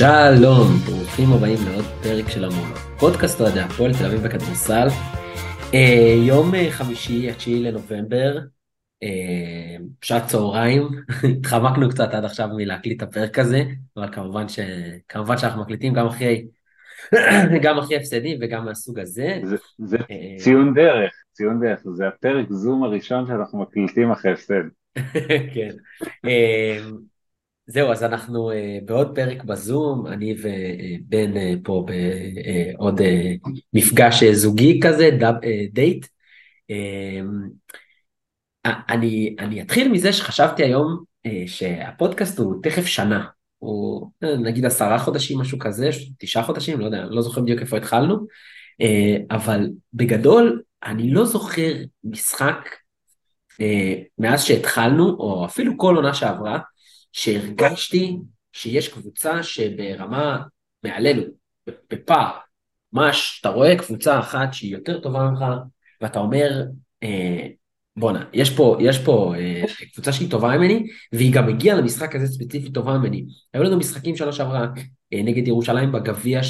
שלום, ברוכים הבאים לעוד פרק של המון. פודקאסט אוהדי הפועל תל אביב בכדורסל. אה, יום אה, חמישי, התשיעי לנובמבר, אה, שעת צהריים, התחמקנו קצת עד עכשיו מלהקליט את הפרק הזה, אבל כמובן, ש... כמובן שאנחנו מקליטים גם אחרי, גם אחרי הפסדים וגם מהסוג הזה. זה, זה אה... ציון דרך, ציון דרך, זה הפרק זום הראשון שאנחנו מקליטים אחרי הפסד. כן. אה, זהו, אז אנחנו uh, בעוד פרק בזום, אני ובן uh, פה בעוד uh, מפגש זוגי כזה, uh, דייט. Uh, אני, אני אתחיל מזה שחשבתי היום uh, שהפודקאסט הוא תכף שנה, הוא נגיד עשרה חודשים, משהו כזה, תשעה חודשים, לא יודע, לא זוכר בדיוק איפה התחלנו, uh, אבל בגדול, אני לא זוכר משחק uh, מאז שהתחלנו, או אפילו כל עונה שעברה, שהרגשתי שיש קבוצה שברמה מעלינו, בפער, ממש, אתה רואה קבוצה אחת שהיא יותר טובה ממך, ואתה אומר, אה, בואנה, יש פה, יש פה אה, קבוצה שהיא טובה ממני, והיא גם הגיעה למשחק הזה ספציפית טובה ממני. היו לנו משחקים שנה שעברה אה, נגד ירושלים בגביע,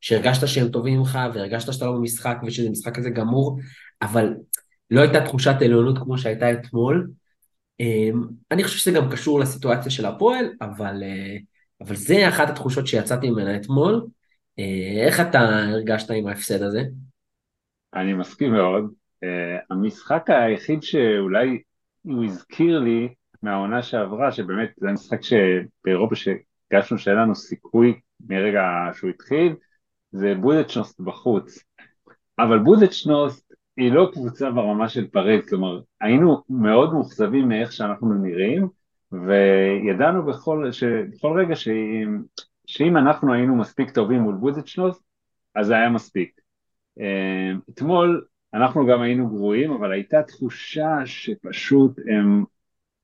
שהרגשת שהם טובים ממך, והרגשת שאתה לא במשחק, ושזה משחק כזה גמור, אבל לא הייתה תחושת עליונות כמו שהייתה אתמול, אני חושב שזה גם קשור לסיטואציה של הפועל, אבל, אה, אבל זה אחת התחושות שיצאתי ממנה אתמול. אה, איך אתה הרגשת עם ההפסד הזה? אני מסכים מאוד. אה, המשחק היחיד שאולי הוא הזכיר לי מהעונה שעברה, שבאמת זה המשחק שבאירופה שהרגשנו שאין לנו סיכוי מרגע שהוא התחיל, זה בודדשנוסט בחוץ. אבל בודדשנוסט היא לא קבוצה ברמה של פריז, כלומר היינו מאוד מאוכזבים מאיך שאנחנו נראים וידענו בכל, בכל רגע שאם, שאם אנחנו היינו מספיק טובים מול בוזיצ'נוס אז זה היה מספיק. אה, אתמול אנחנו גם היינו גרועים אבל הייתה תחושה שפשוט הם,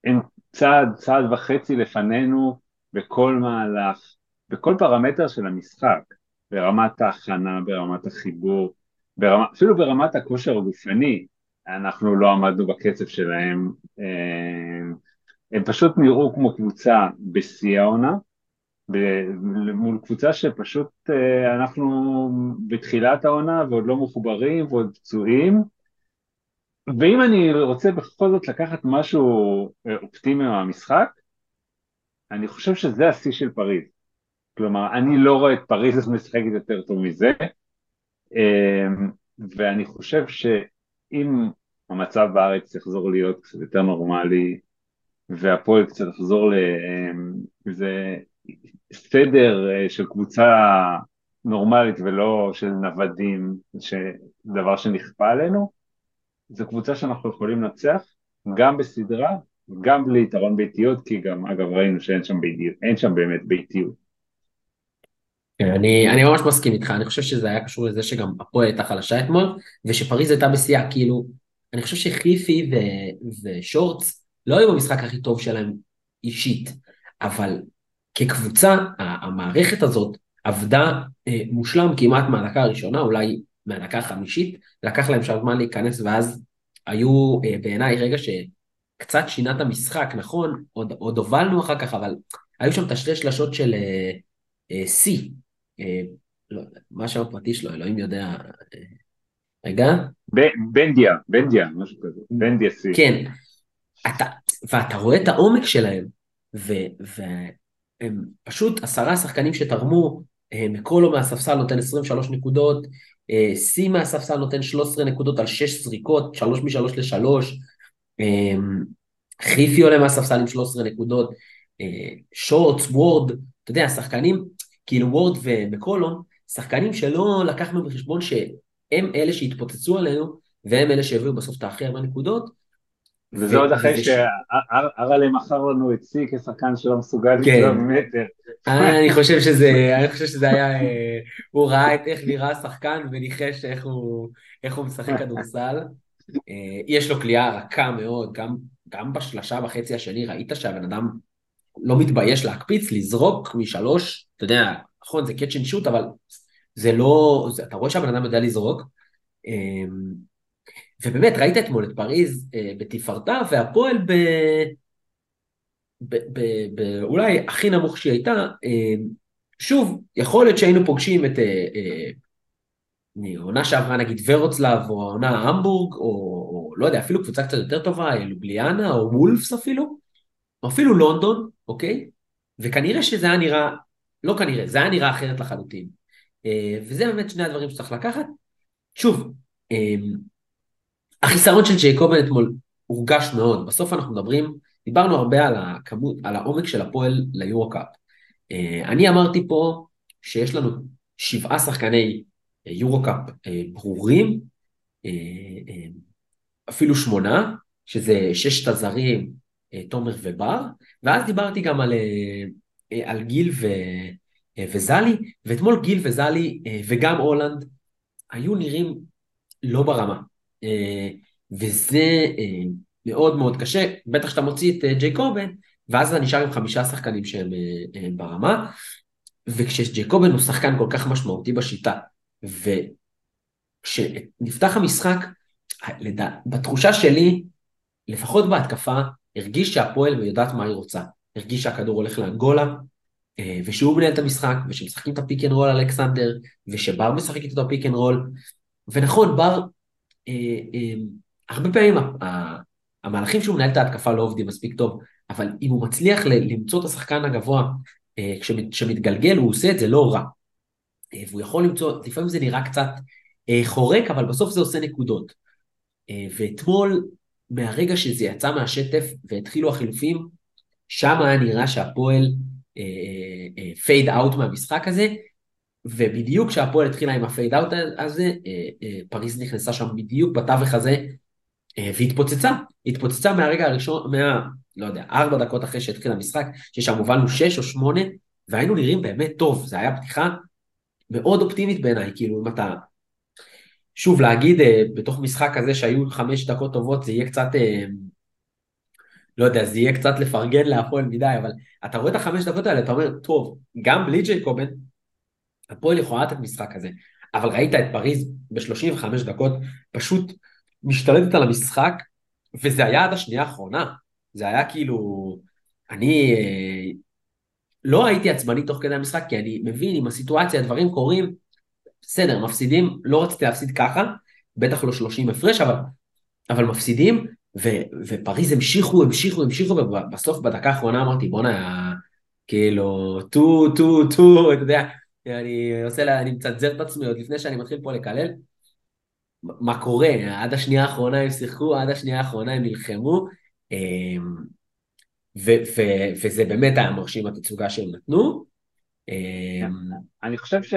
הם צעד, צעד וחצי לפנינו בכל מהלך, בכל פרמטר של המשחק, ברמת ההכנה, ברמת החיבור, ברמה, אפילו ברמת הכושר הגופני, אנחנו לא עמדנו בקצב שלהם, אה, הם פשוט נראו כמו קבוצה בשיא העונה, מול קבוצה שפשוט אה, אנחנו בתחילת העונה ועוד לא מחוברים ועוד פצועים, ואם אני רוצה בכל זאת לקחת משהו אה, אופטימי מהמשחק, אני חושב שזה השיא של פריז. כלומר, אני לא רואה את פריז משחקת יותר טוב מזה, ואני חושב שאם המצב בארץ יחזור להיות יותר נורמלי והפועל קצת יחזור לאיזה אמ, סדר אה, של קבוצה נורמלית ולא של נוודים, דבר שנכפה עלינו, זו קבוצה שאנחנו יכולים לנצח גם בסדרה, גם בלי יתרון ביתיות, כי גם אגב ראינו שאין שם, ביתיות, שם באמת ביתיות. כן, אני, אני ממש מסכים איתך, אני חושב שזה היה קשור לזה שגם הפועל הייתה חלשה אתמול, ושפריז הייתה בשיאה, כאילו, אני חושב שחיפי ו, ושורץ לא היו במשחק הכי טוב שלהם אישית, אבל כקבוצה, המערכת הזאת עבדה אה, מושלם כמעט מהדקה הראשונה, אולי מהדקה החמישית, לקח להם שם זמן להיכנס, ואז היו אה, בעיניי רגע שקצת שינה את המשחק, נכון, עוד, עוד הובלנו אחר כך, אבל היו שם את השתי שלשות של אה, שיא, אה, אה, לא, מה שם הפרטי שלו, אלוהים יודע. אה, רגע. בנדיה, בנדיה, משהו כזה, בנדיה סי. כן, אתה, ואתה רואה את העומק שלהם, והם פשוט עשרה שחקנים שתרמו, מקולו מהספסל נותן 23 נקודות, סי מהספסל נותן 13 נקודות על 6 זריקות, 3 מ-3 ל-3, חיפי עולה מהספסל עם 13 נקודות, שורטס, וורד, אתה יודע, שחקנים כאילו וורד ומקולום, שחקנים שלא לקחנו בחשבון שהם אלה שהתפוצצו עלינו, והם אלה שהביאו בסוף את הכי הרבה נקודות. וזה עוד אחרי שארלה מכר לנו את סי כשחקן שלא מסוגל כן. מטר. אני חושב שזה, אני חושב שזה היה, אה, הוא ראה את איך נראה השחקן וניחש איך הוא, איך הוא משחק כדורסל. אה, יש לו קליעה רכה מאוד, גם, גם בשלושה וחצי השני ראית שהבן אדם לא מתבייש להקפיץ, לזרוק משלוש, אתה יודע, נכון, זה אנד שוט, אבל זה לא, זה, אתה רואה שהבן אדם יודע לזרוק. אמ, ובאמת, ראית אתמול את פריז אה, בתפארתה, והפועל ב... ב, ב, ב, אולי הכי נמוך שהיא הייתה, אמ, שוב, יכול להיות שהיינו פוגשים את עונה שעברה נגיד ורוצלב, או העונה המבורג, או, או לא יודע, אפילו קבוצה קצת יותר טובה, לובליאנה, או וולפס אפילו, או אפילו לונדון, אוקיי? וכנראה שזה היה נראה, לא כנראה, זה היה נראה אחרת לחלוטין. אה, וזה באמת שני הדברים שצריך לקחת. שוב, אה, החיסרון של ג'ייקובן אתמול הורגש מאוד. בסוף אנחנו מדברים, דיברנו הרבה על הכמות, על העומק של הפועל ליורו-קאפ. אה, אני אמרתי פה שיש לנו שבעה שחקני יורו-קאפ ברורים, אפילו שמונה, שזה ששת הזרים, תומר ובר, ואז דיברתי גם על, על גיל ו, וזלי, ואתמול גיל וזלי וגם הולנד היו נראים לא ברמה. וזה מאוד מאוד קשה, בטח שאתה מוציא את ג'ייקובן, ואז אתה נשאר עם חמישה שחקנים שהם ברמה, וכשג'ייקובן הוא שחקן כל כך משמעותי בשיטה, וכשנפתח המשחק, בתחושה שלי, לפחות בהתקפה, הרגיש שהפועל יודעת מה היא רוצה. הרגיש שהכדור הולך לאנגולה, אה, ושהוא מנהל את המשחק, ושמשחקים את הפיק אנד רול אלכסנדר, ושבר משחק איתו הפיק אנד רול. ונכון, בר, אה, אה, הרבה פעמים המהלכים שהוא מנהל את ההתקפה לא עובדים מספיק טוב, אבל אם הוא מצליח למצוא את השחקן הגבוה כשמתגלגל, הוא עושה את זה לא רע. והוא יכול למצוא, לפעמים זה נראה קצת חורק, אבל בסוף זה עושה נקודות. ואתמול מהרגע שזה יצא מהשטף והתחילו החילופים, שם היה נראה שהפועל fade אה, out אה, מהמשחק הזה, ובדיוק כשהפועל התחילה עם ה fade out הזה, אה, אה, פריז נכנסה שם בדיוק בתווך הזה, אה, והתפוצצה, התפוצצה מהרגע הראשון, מה, לא יודע, ארבע דקות אחרי שהתחיל המשחק, ששם הובלנו שש או שמונה, והיינו נראים באמת טוב, זו הייתה פתיחה מאוד אופטימית בעיניי, כאילו אם אתה שוב, להגיד אה, בתוך משחק כזה שהיו חמש דקות טובות, זה יהיה קצת, אה, לא יודע, זה יהיה קצת לפרגן להפועל מדי, אבל אתה רואה את החמש דקות האלה, אתה אומר, טוב, גם בלי ג'ייקובן, הפועל יכולה לתת משחק כזה, אבל ראית את פריז ב-35 דקות, פשוט משתלטת על המשחק, וזה היה עד השנייה האחרונה. זה היה כאילו, אני אה, לא הייתי עצבני תוך כדי המשחק, כי אני מבין, עם הסיטואציה, דברים קורים, בסדר, מפסידים, לא רציתי להפסיד ככה, בטח לא 30 הפרש, אבל, אבל מפסידים, ו, ופריז המשיכו, המשיכו, המשיכו, ובסוף בדקה האחרונה אמרתי, בואנה, כאילו, טו, טו, טו, אתה יודע, אני עושה לה, אני מצנזר את עצמי עוד לפני שאני מתחיל פה לקלל. מה קורה? עד השנייה האחרונה הם שיחקו, עד השנייה האחרונה הם נלחמו, אמ, ו, ו, וזה באמת היה מרשים התצוגה שהם נתנו. אמ, אני חושב ש...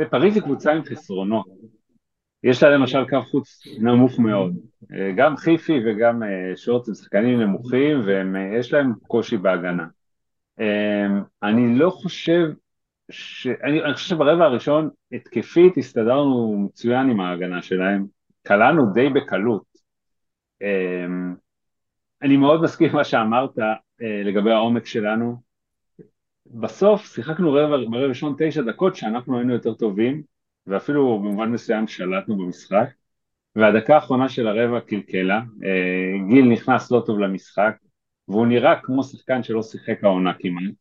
ופריז היא קבוצה עם חסרונות. יש לה למשל קו חוץ נמוך מאוד. אה, גם חיפי וגם אה, שורץ הם שחקנים נמוכים ויש אה, להם קושי בהגנה. אני לא חושב, ש... אני, אני חושב שברבע הראשון התקפית הסתדרנו מצוין עם ההגנה שלהם, קלענו די בקלות. אני מאוד מסכים עם מה שאמרת לגבי העומק שלנו, בסוף שיחקנו רבע, ברבע ראשון תשע דקות שאנחנו היינו יותר טובים ואפילו במובן מסוים שלטנו במשחק והדקה האחרונה של הרבע קלקלה, אה, גיל נכנס לא טוב למשחק והוא נראה כמו שחקן שלא שיחק העונה כמעט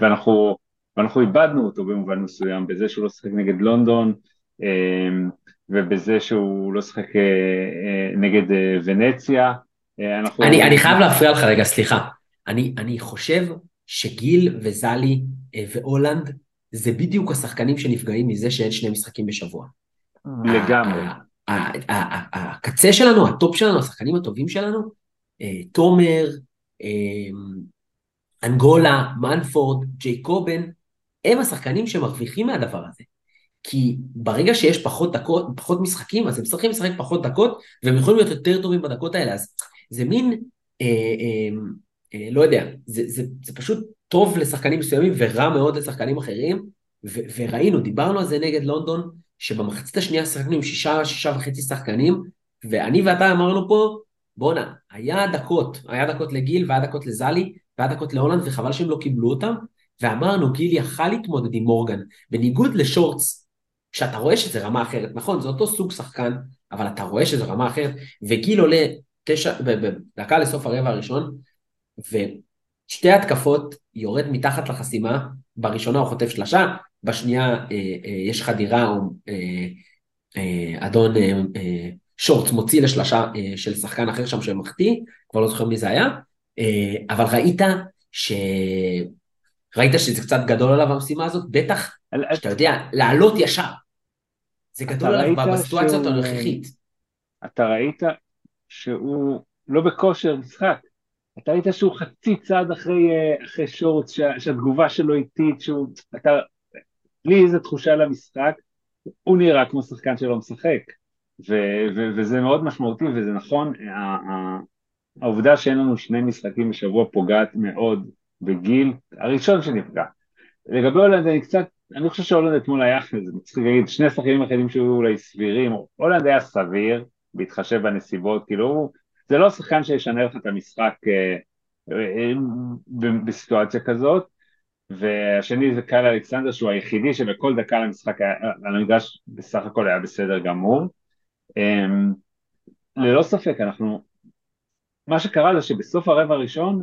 ואנחנו, ואנחנו איבדנו אותו במובן מסוים בזה שהוא לא שיחק נגד לונדון אה, ובזה שהוא לא שיחק אה, נגד ונציה. אנחנו... אני, אני חייב להפריע לך רגע, סליחה. אני, אני חושב שגיל וזלי אה, והולנד זה בדיוק השחקנים שנפגעים מזה שאין שני משחקים בשבוע. לגמרי. הקצה שלנו, הטופ שלנו, השחקנים הטובים שלנו, אה, תומר, אה, אנגולה, מנפורד, ג'ייקובן, הם השחקנים שמרוויחים מהדבר הזה. כי ברגע שיש פחות דקות, פחות משחקים, אז הם צריכים לשחק פחות דקות, והם יכולים להיות יותר טובים בדקות האלה. אז זה מין אה, אה, אה, לא יודע, זה, זה, זה פשוט טוב לשחקנים מסוימים ורע מאוד לשחקנים אחרים, ו, וראינו, דיברנו על זה נגד לונדון, שבמחצית השנייה שחקנו עם שישה, שישה וחצי שחקנים, ואני ואתה אמרנו פה, בואנה, היה דקות, היה דקות לגיל והיה דקות לזלי, והיה דקות להולנד, וחבל שהם לא קיבלו אותם, ואמרנו, גיל יכל להתמודד עם מורגן, בניגוד לשורטס, שאתה רואה שזה רמה אחרת, נכון, זה אותו סוג שחקן, אבל אתה רואה שזה רמה אחרת, וגיל עולה תשע, בדקה לסוף הרבע הראשון, שתי התקפות, יורד מתחת לחסימה, בראשונה הוא חוטף שלושה, בשנייה אה, אה, יש חדירה, או אה, אה, אדון אה, אה, שורץ מוציא לשלושה אה, של שחקן אחר שם שמחטיא, כבר לא זוכר מי זה היה, אה, אבל ראית ש... ראית שזה קצת גדול עליו המשימה הזאת? בטח שאתה יודע, לעלות ישר. זה גדול עליו בסיטואציות הנוכחית. אתה ראית שהוא לא בכושר משחק. אתה ראית שהוא חצי צעד אחרי, אה, אחרי שורט, שה, שהתגובה שלו איטית, שהוא... אתה... לי איזה תחושה למשחק, הוא נראה כמו שחקן שלא משחק. ו, ו, וזה מאוד משמעותי וזה נכון, העובדה שאין לנו שני משחקים בשבוע פוגעת מאוד בגיל הראשון שנפגע. לגבי הולנד אני קצת, אני חושב שהולנד אתמול היה, זה מצחיק להגיד, שני שחקנים אחרים שהיו אולי סבירים, הולנד היה סביר, בהתחשב בנסיבות, כאילו זה לא שחקן שישנה לך את המשחק אה, אה, בסיטואציה כזאת, והשני זה קייל אלכסנדר שהוא היחידי שבכל דקה למשחק על המגרש בסך הכל היה בסדר גמור. אה, ללא ספק אנחנו, מה שקרה זה שבסוף הרבע הראשון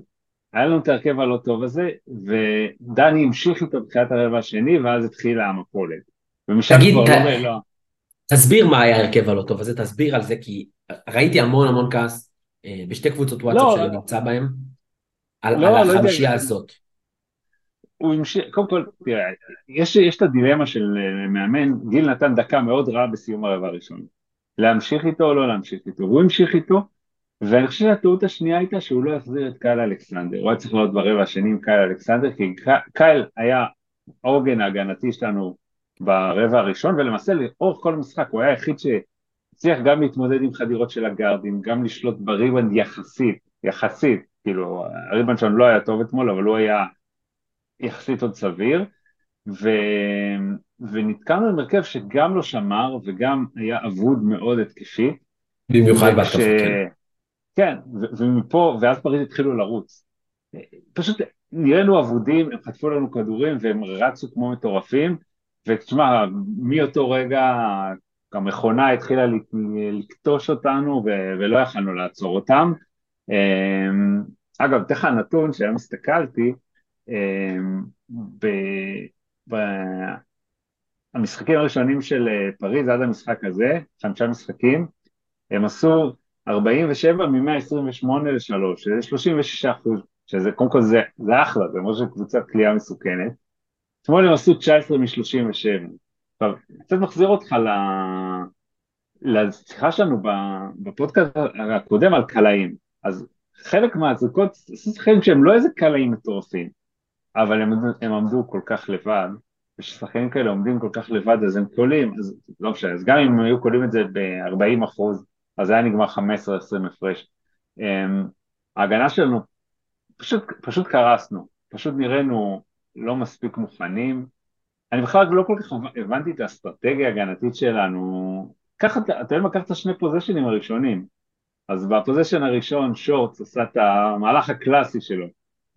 היה לנו את ההרכב הלא טוב הזה, ודני המשיך איתו בתחילת הרבע השני, ואז התחילה המפולת. ומשם כבר לא... לא... תסביר מה היה ההרכב הלא טוב הזה, תסביר על זה, כי ראיתי המון המון כעס אה, בשתי קבוצות וואטסאפ לא, שאני נמצא בהן, על, לא, על לא החמישייה לא הזאת. הוא המשיך, קודם כל, תראה, יש, יש את הדילמה של אה, מאמן, גיל נתן דקה מאוד רעה בסיום הרבע הראשון. להמשיך איתו או לא להמשיך איתו, והוא המשיך איתו, ואני חושב שהטעות השנייה הייתה שהוא לא החזיר את קייל אלכסנדר, הוא היה צריך לעלות ברבע השני עם קייל אלכסנדר, כי קייל היה העוגן ההגנתי שלנו ברבע הראשון, ולמעשה לאורך כל המשחק הוא היה היחיד שהצליח גם להתמודד עם חדירות של הגארדים, גם לשלוט בריבאונד יחסית, יחסית, כאילו הריבנד שלנו לא היה טוב אתמול, אבל הוא היה יחסית עוד סביר, ו... ונתקענו עם הרכב שגם לא שמר וגם היה אבוד מאוד התקפי. במיוחד בהתקפה, כן. כן, ומפה, ואז פריז התחילו לרוץ. פשוט נראינו אבודים, הם חטפו לנו כדורים והם רצו כמו מטורפים, ותשמע, מאותו רגע המכונה התחילה לקטוש אותנו ולא יכלנו לעצור אותם. אמ, אגב, אתן לך נתון שהיום הסתכלתי, אמ, במשחקים הראשונים של אה, פריז עד המשחק הזה, חמישה משחקים, הם עשו 47 מ-128 ל-3, שזה 36 אחוז, שזה קודם כל זה, זה אחלה, זה ממש קבוצת כליאה מסוכנת. אתמול הם עשו 19 מ-37. עכשיו, קצת מחזיר אותך ל... לשיחה שלנו בפודקאסט הקודם על קלעים. אז חלק עשו שחקנים שהם לא איזה קלעים מטורפים, אבל הם, הם עמדו כל כך לבד, וששחקנים כאלה עומדים כל כך לבד אז הם קולים, אז לא משנה, אז גם אם הם היו קולים את זה ב-40 אחוז, אז היה נגמר 15-20 הפרש. אמ, ההגנה שלנו, פשוט, פשוט קרסנו, פשוט נראינו לא מספיק מוכנים. אני בכלל לא כל כך הבנתי את האסטרטגיה ההגנתית שלנו. ככה, אתה יודע מה, קח את השני פוזיישנים הראשונים. אז ב possession הראשון שורטס עשה את המהלך הקלאסי שלו,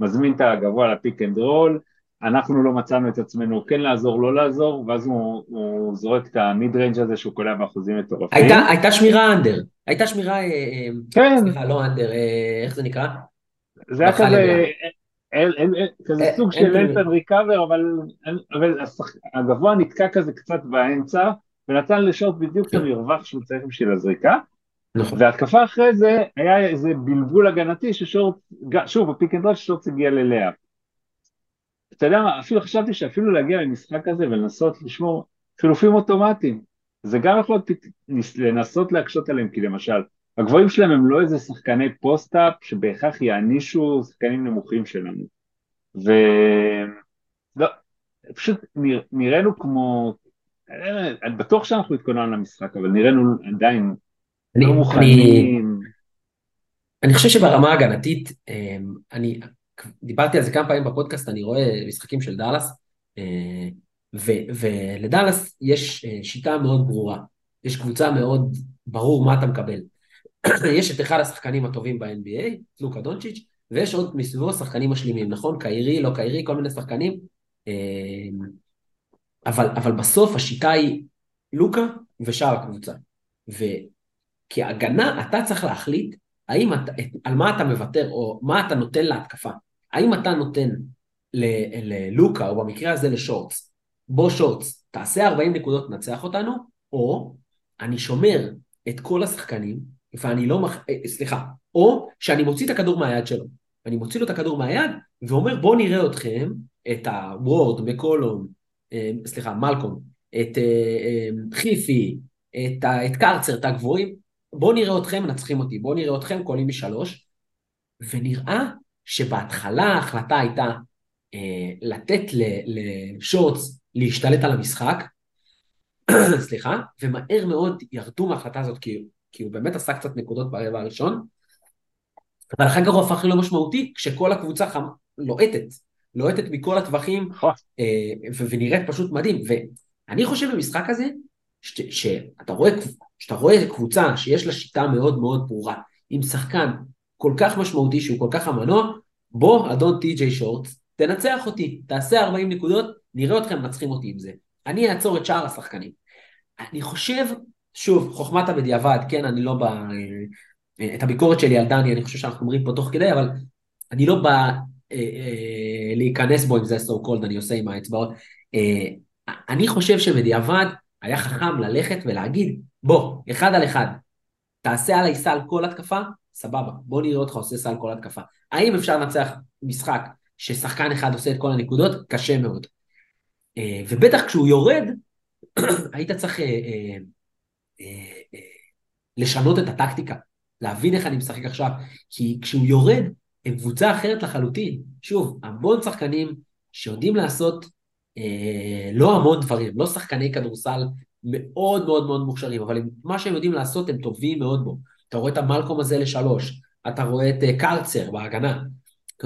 מזמין את הגבוה ל pick and roll, אנחנו לא מצאנו את עצמנו כן לעזור, לא לעזור, ואז הוא, הוא זורק את ה mid range הזה שהוא קולע באחוזים מטורפים. הייתה, הייתה שמירה under, הייתה שמירה, אה, אה, כן. סליחה, לא under, אה, איך זה נקרא? זה היה כזה, אל, אל, אל, כזה סוג של help and recover, אבל, אבל הגבוה נתקע כזה קצת באמצע, ונתן לשורטס בדיוק את המרווח שהוא צריך בשביל הזריקה. נכון. והתקפה אחרי זה היה איזה בלבול הגנתי ששורטס, שוב ב pick and roll ששורטס הגיע ל layup. אתה יודע מה, אפילו חשבתי שאפילו להגיע למשחק כזה ולנסות לשמור חילופים אוטומטיים, זה גם יכול להיות לנסות להקשות עליהם, כי למשל, הגבוהים שלהם הם לא איזה שחקני פוסט-אפ שבהכרח יענישו שחקנים נמוכים שלנו. ו... לא, פשוט נרא, נראינו כמו, אני בטוח שאנחנו התכוננו למשחק, אבל נראינו עדיין אני, לא מוכנים. אני, אני חושב שברמה ההגנתית, אמ, אני, דיברתי על זה כמה פעמים בפודקאסט, אני רואה משחקים של דאלאס, אה, ולדאלאס יש אה, שיטה מאוד ברורה, יש קבוצה מאוד ברור מה אתה מקבל. יש את אחד השחקנים הטובים ב-NBA, לוקה דונצ'יץ', ויש עוד מסביבו שחקנים משלימים, נכון? קיירי, לא קיירי, כל מיני שחקנים. אה, אבל, אבל בסוף השיטה היא לוקה ושאר הקבוצה. וכהגנה אתה צריך להחליט האם אתה, על מה אתה מוותר או מה אתה נותן להתקפה. האם אתה נותן ללוקה, או במקרה הזה לשורטס, בוא שורטס, תעשה 40 נקודות, תנצח אותנו, או אני שומר את כל השחקנים, ואני לא מח... אה, סליחה, או שאני מוציא את הכדור מהיד שלו. אני מוציא לו את הכדור מהיד, ואומר בואו נראה אתכם, את הוורד, מקולום, אה, סליחה, מלקום, את אה, חיפי, את, את קרצר, את הגבוהים, בואו נראה אתכם מנצחים אותי, בואו נראה אתכם קולים משלוש, ונראה שבהתחלה ההחלטה הייתה לתת לשורטס להשתלט על המשחק, סליחה, ומהר מאוד ירדו מההחלטה הזאת כי, כי הוא באמת עשה קצת נקודות ברבע הראשון, אבל אחר כך הוא הפך ללא משמעותי כשכל הקבוצה חמ... לוהטת, לוהטת מכל הטווחים נכון. אה, ונראית פשוט מדהים. ואני חושב במשחק הזה, שאתה רואה, שאתה רואה קבוצה שיש לה שיטה מאוד מאוד ברורה, עם שחקן כל כך משמעותי שהוא כל כך המנוע, בוא אדון טי.ג'יי שורטס, תנצח אותי, תעשה 40 נקודות, נראה אתכם מנצחים אותי עם זה. אני אעצור את שאר השחקנים. אני חושב, שוב, חוכמת הבדיעבד, כן, אני לא בא... אה, את הביקורת שלי על דני, אני חושב שאנחנו אומרים פה תוך כדי, אבל אני לא בא אה, אה, להיכנס בו אם זה so called, אני עושה עם האצבעות. אה, אני חושב שבדיעבד היה חכם ללכת ולהגיד, בוא, אחד על אחד, תעשה עליי סל כל התקפה, סבבה, בוא נראה אותך עושה סל כל התקפה. האם אפשר לנצח משחק ששחקן אחד עושה את כל הנקודות? קשה מאוד. אה, ובטח כשהוא יורד, היית צריך אה, לשנות את הטקטיקה, להבין איך אני משחק עכשיו, כי כשהוא יורד, הם קבוצה אחרת לחלוטין. שוב, המון שחקנים שיודעים לעשות אה, לא המון דברים, לא שחקני כדורסל מאוד מאוד מאוד מוכשרים, אבל מה שהם יודעים לעשות הם טובים מאוד בו. אתה רואה את המלקום הזה לשלוש, אתה רואה את uh, קרצר בהגנה,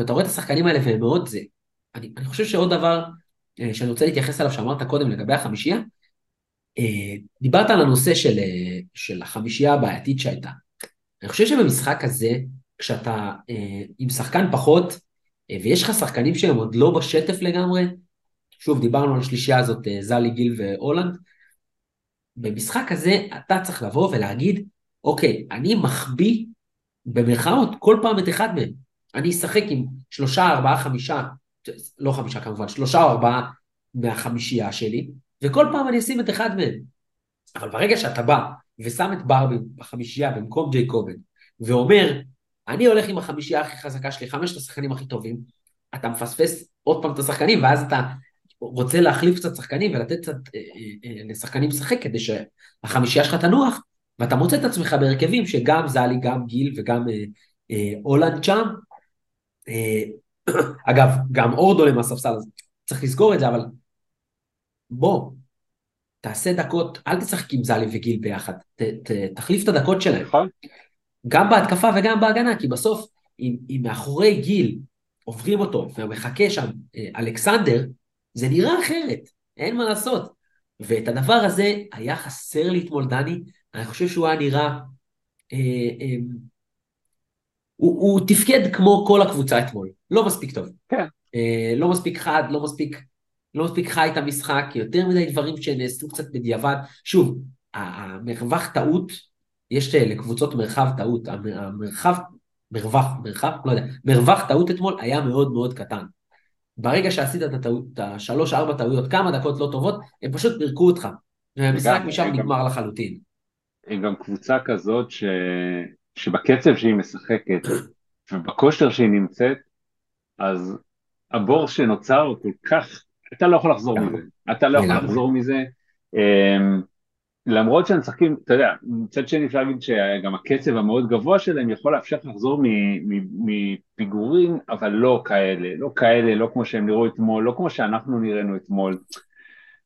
אתה רואה את השחקנים האלה והם מאוד זה. אני, אני חושב שעוד דבר uh, שאני רוצה להתייחס אליו שאמרת קודם לגבי החמישייה, דיברת על הנושא של, uh, של החמישייה הבעייתית שהייתה. אני חושב שבמשחק הזה, כשאתה uh, עם שחקן פחות, ויש לך שחקנים שהם עוד לא בשטף לגמרי, שוב, דיברנו על השלישייה הזאת, זלי, גיל והולנד, במשחק הזה אתה צריך לבוא ולהגיד, אוקיי, אני מחביא במרכאות כל פעם את אחד מהם. אני אשחק עם שלושה, ארבעה, חמישה, לא חמישה כמובן, שלושה או ארבעה מהחמישייה שלי, וכל פעם אני אשים את אחד מהם. אבל ברגע שאתה בא ושם את ברבי בחמישייה במקום ג'יי קובן, ואומר, אני הולך עם החמישייה הכי חזקה שלי, חמשת השחקנים הכי טובים, אתה מפספס עוד פעם את השחקנים, ואז אתה רוצה להחליף קצת שחקנים ולתת קצת אה, אה, אה, לשחקנים לשחק כדי שהחמישייה שלך תנוח, ואתה מוצא את עצמך בהרכבים שגם זלי, גם גיל וגם אה, אה, הולנד שם. אה, אגב, גם אורדו מהספסל, אז צריך לזכור את זה, אבל בוא, תעשה דקות, אל תשחק עם זלי וגיל ביחד, ת, ת, תחליף את הדקות שלהם. נכון. גם בהתקפה וגם בהגנה, כי בסוף, אם, אם מאחורי גיל עוברים אותו ומחכה שם אה, אלכסנדר, זה נראה אחרת, אין מה לעשות. ואת הדבר הזה היה חסר לי אתמול דני, אני חושב שהוא היה נראה... אה, אה, הוא, הוא תפקד כמו כל הקבוצה אתמול, לא מספיק טוב. כן. אה, לא מספיק חד, לא מספיק, לא מספיק חי את המשחק, יותר מדי דברים שנעשו קצת בדיעבד. שוב, המרווח טעות, יש לקבוצות מרחב טעות, המרחב, מרווח, מרחב, לא יודע, מרווח טעות אתמול היה מאוד מאוד קטן. ברגע שעשית את השלוש-ארבע טעויות, כמה דקות לא טובות, הם פשוט פירקו אותך. והמשחק משם נגמר גם, לחלוטין. הם גם קבוצה כזאת ש... שבקצב שהיא משחקת ובכושר שהיא נמצאת, אז הבור שנוצר הוא כל כך, אתה לא יכול לחזור מזה. אתה לא יכול לחזור מזה. אמ, למרות שהם משחקים, אתה יודע, מצד שני אפשר להגיד שגם הקצב המאוד גבוה שלהם יכול לאפשר לחזור מפיגורים, אבל לא כאלה, לא כאלה, לא כמו שהם נראו אתמול, לא כמו שאנחנו נראינו אתמול.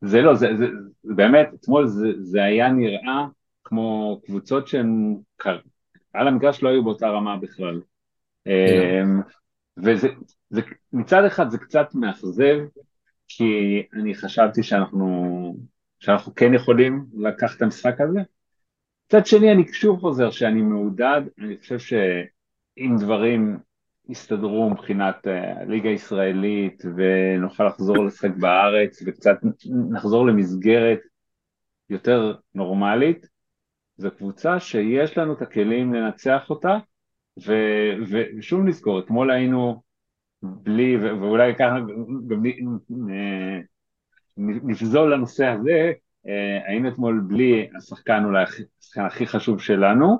זה לא, זה, זה, זה באמת, אתמול זה, זה היה נראה כמו קבוצות שהן על המגרש לא היו באותה רמה בכלל. אמ, וזה, זה, מצד אחד זה קצת מאכזב, כי אני חשבתי שאנחנו שאנחנו כן יכולים לקחת את המשחק הזה. מצד שני אני שוב חוזר שאני מעודד, אני חושב שאם דברים יסתדרו מבחינת אה, הליגה הישראלית ונוכל לחזור לשחק בארץ וקצת נחזור למסגרת יותר נורמלית, זו קבוצה שיש לנו את הכלים לנצח אותה ו, ושוב נזכור, אתמול היינו בלי, ואולי ככה גם נפזול לנושא הזה, היינו אתמול בלי השחקן אולי השחקן הכי חשוב שלנו,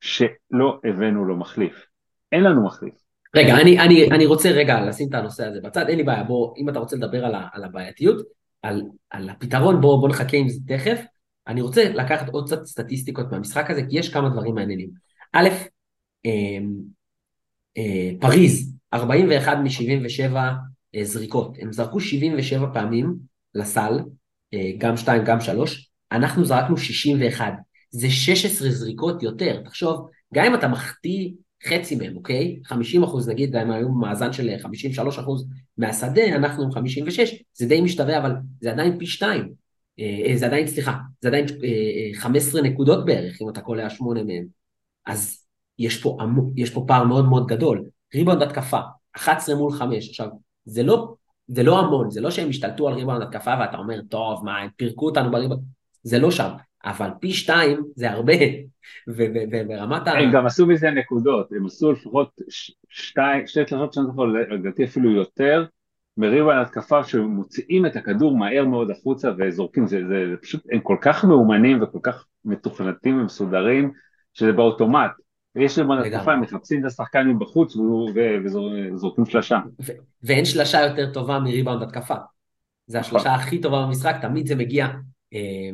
שלא הבאנו לו מחליף. אין לנו מחליף. רגע, אני, אני, אני רוצה רגע לשים את הנושא הזה בצד, אין לי בעיה, בוא, אם אתה רוצה לדבר על, ה, על הבעייתיות, על, על הפתרון, בוא, בוא נחכה עם זה תכף. אני רוצה לקחת עוד קצת סטטיסטיקות מהמשחק הזה, כי יש כמה דברים מעניינים. א', אה, אה, פריז, 41 מ-77 אה, זריקות, הם זרקו 77 פעמים לסל, אה, גם 2, גם 3, אנחנו זרקנו 61, זה 16 זריקות יותר, תחשוב, גם אם אתה מחטיא חצי מהם, אוקיי? 50 אחוז נגיד, הם היו במאזן של 53 אחוז מהשדה, אנחנו עם 56, זה די משתווה, אבל זה עדיין פי שתיים. אה, זה עדיין, סליחה, זה עדיין 15 נקודות בערך, אם אתה קולע 8 מהם. אז יש פה, יש פה פער מאוד מאוד גדול. ריבאונד התקפה, 11 מול 5. עכשיו, זה לא, זה לא המון, זה לא שהם השתלטו על ריבאונד התקפה ואתה אומר, טוב, מה, הם פירקו אותנו בריבאונד, זה לא שם. אבל פי שתיים זה הרבה, וברמת ה... הם גם עשו מזה נקודות, הם עשו לפחות שתי שלשות שאני זוכר, לדעתי אפילו יותר, מריבאונד התקפה שמוציאים את הכדור מהר מאוד החוצה וזורקים, זה, זה, זה פשוט, הם כל כך מאומנים וכל כך מתוכנתים ומסודרים, שזה באוטומט. ויש להם התקפה, הם מחפשים את השחקן מבחוץ וזורקים שלשה. ואין שלשה יותר טובה מריבאונד התקפה. זה נכון. השלשה הכי טובה במשחק, תמיד זה מגיע אה,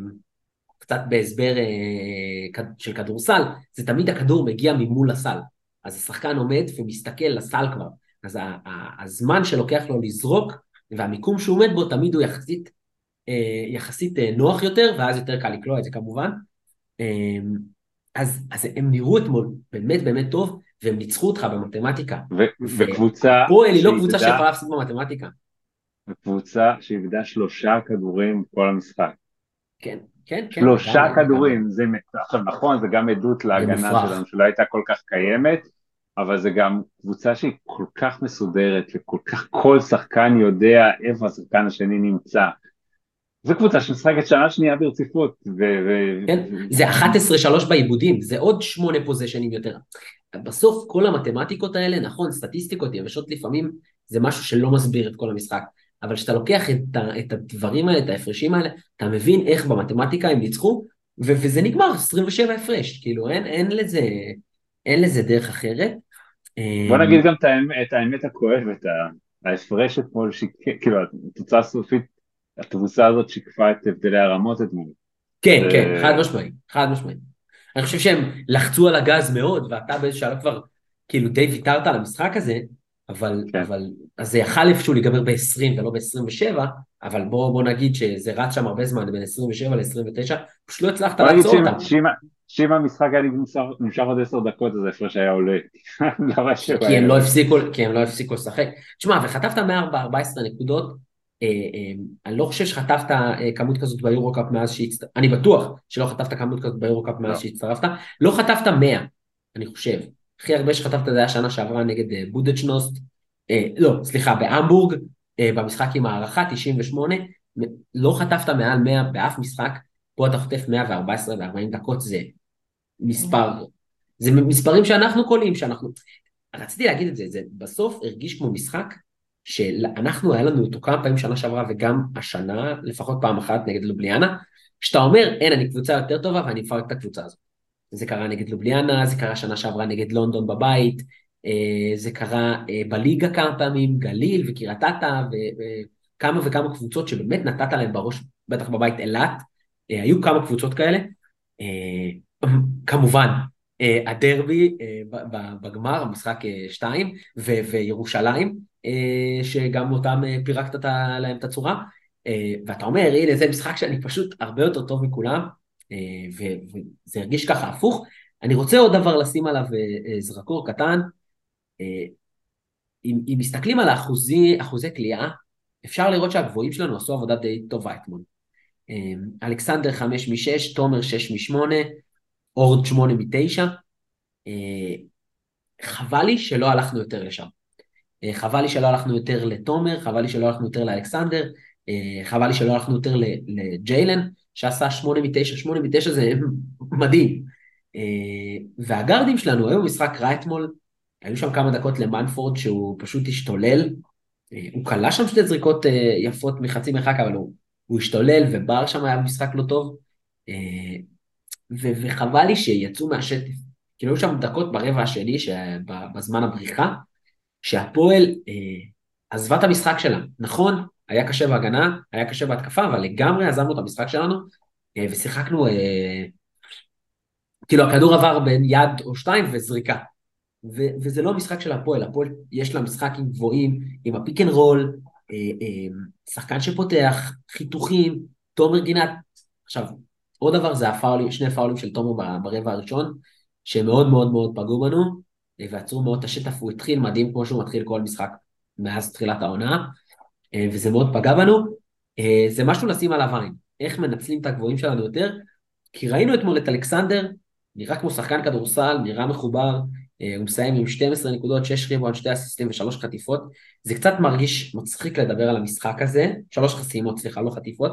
קצת בהסבר אה, של כדורסל, זה תמיד הכדור מגיע ממול הסל. אז השחקן עומד ומסתכל לסל כבר. אז הזמן שלוקח לו לזרוק והמיקום שהוא עומד בו תמיד הוא יחסית, אה, יחסית נוח יותר, ואז יותר קל לקלוע את זה כמובן. אז, אז הם נראו אתמול באמת באמת טוב, והם ניצחו אותך במתמטיקה. וקבוצה... הפועל היא לא קבוצה שיכולה להפסיד במתמטיקה. וקבוצה שאיבדה שלושה כדורים כל המשחק. כן, כן, כן. שלושה כדורים, זה, עכשיו נכון, זה גם עדות להגנה שלנו, שלא הייתה כל כך קיימת, אבל זה גם קבוצה שהיא כל כך מסודרת, וכל כך כל שחקן יודע איפה השחקן השני נמצא. זו קבוצה שמשחקת שנה שנייה ברציפות. ו- כן, זה 11-3 בעיבודים, זה עוד שמונה פוזיישנים יותר. בסוף כל המתמטיקות האלה, נכון, סטטיסטיקות יבשות לפעמים זה משהו שלא מסביר את כל המשחק, אבל כשאתה לוקח את, ה- את הדברים האלה, את ההפרשים האלה, אתה מבין איך במתמטיקה הם ניצחו, ו- וזה נגמר 27 הפרש, כאילו אין, אין, לזה, אין לזה דרך אחרת. בוא נגיד גם את האמת הכואבת, ההפרש אתמול, כאילו התוצאה הסופית התבוסה הזאת שיקפה את הבדלי הרמות אתמול. כן, ו... כן, חד משמעית, חד משמעית. אני חושב שהם לחצו על הגז מאוד, ואתה באיזשהו שלב כבר כאילו די ויתרת על המשחק הזה, אבל, כן. אבל אז זה יכל איפשהו להיגמר ב-20 ולא ב-27, אבל בוא, בוא נגיד שזה רץ שם הרבה זמן, בין 27 ל-29, פשוט לא הצלחת לעצור אותם. שאם המשחק היה נמשך עוד 10 דקות, אז ההפרש היה עולה. כי הם לא הפסיקו, כי הם לא הפסיקו לשחק. תשמע, וחטפת 114 נקודות, אה, אה, אני לא חושב שחטפת אה, כמות כזאת ביורו-קאפ מאז שהצטרפת, אני בטוח שלא חטפת כמות כזאת ביורו-קאפ מאז לא. שהצטרפת, לא חטפת 100, אני חושב. הכי הרבה שחטפת זה היה שנה שעברה נגד בודדשנוסט, לא, סליחה, בהמבורג, במשחק עם הערכה, 98, לא חטפת מעל 100 באף משחק, פה אתה חוטף 114 ו-40 דקות, זה מספר, זה מספרים שאנחנו קולים, שאנחנו... רציתי להגיד את זה, זה בסוף הרגיש כמו משחק שאנחנו, היה לנו אותו כמה פעמים שנה שעברה וגם השנה, לפחות פעם אחת נגד לובליאנה, שאתה אומר, אין, אני קבוצה יותר טובה ואני אפרק את הקבוצה הזאת. זה קרה נגד לובליאנה, זה קרה שנה שעברה נגד לונדון בבית, אה, זה קרה אה, בליגה כמה פעמים, גליל וקריית אתא וכמה וכמה קבוצות שבאמת נתת להם בראש, בטח בבית אילת, אה, היו כמה קבוצות כאלה. כמובן, הדרבי בגמר, משחק 2, וירושלים, שגם אותם אה, פירקת להם את הצורה, אה, ואתה אומר, הנה זה משחק שאני פשוט הרבה יותר טוב מכולם, וזה הרגיש ככה הפוך. אני רוצה עוד דבר לשים עליו זרקור קטן, אם, אם מסתכלים על האחוזי, אחוזי כליאה, אפשר לראות שהגבוהים שלנו עשו עבודה די טובה אתמול. אלכסנדר 5 מ-6, תומר 6 מ-8, אורד 8 מ-9. חבל לי שלא הלכנו יותר לשם. אה, חבל לי שלא הלכנו יותר לתומר, חבל לי שלא הלכנו יותר לאלכסנדר, אה, חבל לי שלא הלכנו יותר לג'יילן, שעשה 8 מ-9, 8 מ-9 זה מדהים. אה, והגארדים שלנו, היו במשחק רע אתמול, היו שם כמה דקות למנפורד שהוא פשוט השתולל, הוא כלה שם שתי זריקות יפות מחצי מרחק, אבל הוא, הוא השתולל, ובר שם היה במשחק לא טוב, ו- וחבל לי שיצאו מהשטף. כאילו היו שם דקות ברבע השני, בזמן הבריחה, שהפועל אה, עזבה את המשחק שלה. נכון, היה קשה בהגנה, היה קשה בהתקפה, אבל לגמרי עזבנו את המשחק שלנו, אה, ושיחקנו, אה, כאילו הכדור עבר בין יד או שתיים וזריקה. ו- וזה לא משחק של הפועל, הפועל יש לה משחק עם גבוהים, עם ה pick and roll, אה, אה, שחקן שפותח, חיתוכים, תומר גינת. עכשיו, עוד דבר זה הפאולים, שני פאולים של תומר ברבע הראשון, שהם מאוד מאוד פגעו בנו, ועצרו מאוד את השטף, הוא התחיל מדהים כמו שהוא מתחיל כל משחק מאז תחילת העונה, אה, וזה מאוד פגע בנו. אה, זה משהו לשים עליו עין, איך מנצלים את הגבוהים שלנו יותר, כי ראינו אתמול את אלכסנדר, נראה כמו שחקן כדורסל, נראה מחובר, הוא מסיים עם 12 נקודות, 6 ריבון, 2 אסיסטים ו-3 חטיפות. זה קצת מרגיש מצחיק לדבר על המשחק הזה, 3 חסימות, סליחה, לא חטיפות.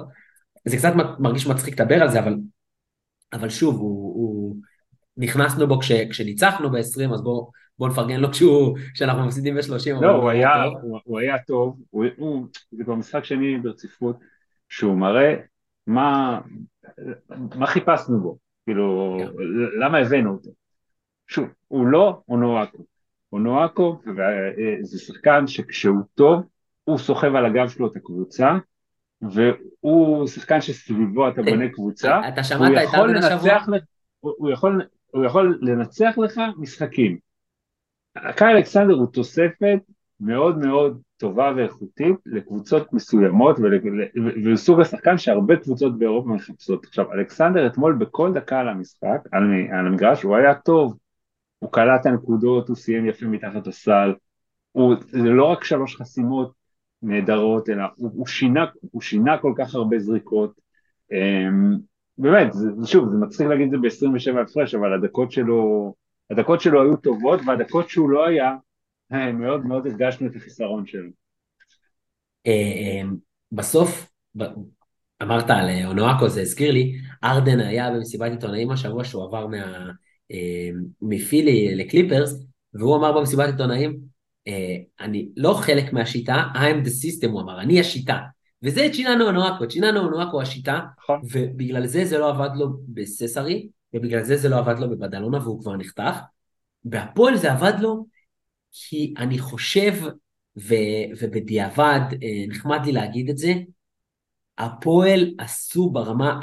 זה קצת מרגיש מצחיק לדבר על זה, אבל, אבל שוב, הוא, הוא, נכנסנו בו כש, כשניצחנו ב-20, אז בואו בוא נפרגן לו כשהוא, כשאנחנו מפסידים ב-30. לא, הוא היה, הוא, הוא היה טוב, הוא, הוא, זה כבר משחק שני ברציפות, שהוא מראה מה, מה חיפשנו בו, כאילו. למה הבאנו אותו. שוב, הוא לא אונואקו. אונואקו זה שחקן שכשהוא טוב, הוא סוחב על הגב שלו את הקבוצה, והוא שחקן שסביבו אתה בונה קבוצה, אתה שמעת את ארבן השבוע? הוא יכול הוא יכול לנצח לך משחקים. קאי אלכסנדר הוא תוספת מאוד מאוד טובה ואיכותית לקבוצות מסוימות והוא סוג השחקן שהרבה קבוצות באירופה מחפשות. עכשיו אלכסנדר אתמול בכל דקה על המשחק, על, המגרש, הוא היה טוב, הוא קלט את הנקודות, הוא סיים יפה מתחת הסל, הוא, זה לא רק שלוש חסימות נהדרות, אלא הוא, הוא, שינה, הוא שינה כל כך הרבה זריקות, אמ, באמת, זה, שוב, זה מצחיק להגיד את זה ב-27 הפרש, אבל הדקות שלו, הדקות שלו היו טובות, והדקות שהוא לא היה, אה, מאוד מאוד הרגשנו את החיסרון שלו. אה, אה, בסוף, אמרת על אונואקו, זה הזכיר לי, ארדן היה במסיבת עיתונאים השבוע שהוא עבר מה, מפילי לקליפרס, והוא אמר במסיבת עיתונאים, אני לא חלק מהשיטה, I'm the system, הוא אמר, אני השיטה. וזה צ'יננו אונואקו, צ'יננו אונואקו השיטה, נכון. ובגלל זה זה לא עבד לו בססרי, ובגלל זה זה לא עבד לו בבדלונה והוא כבר נחתך. בהפועל זה עבד לו כי אני חושב, ו, ובדיעבד, אה, נחמד לי להגיד את זה, הפועל עשו ברמה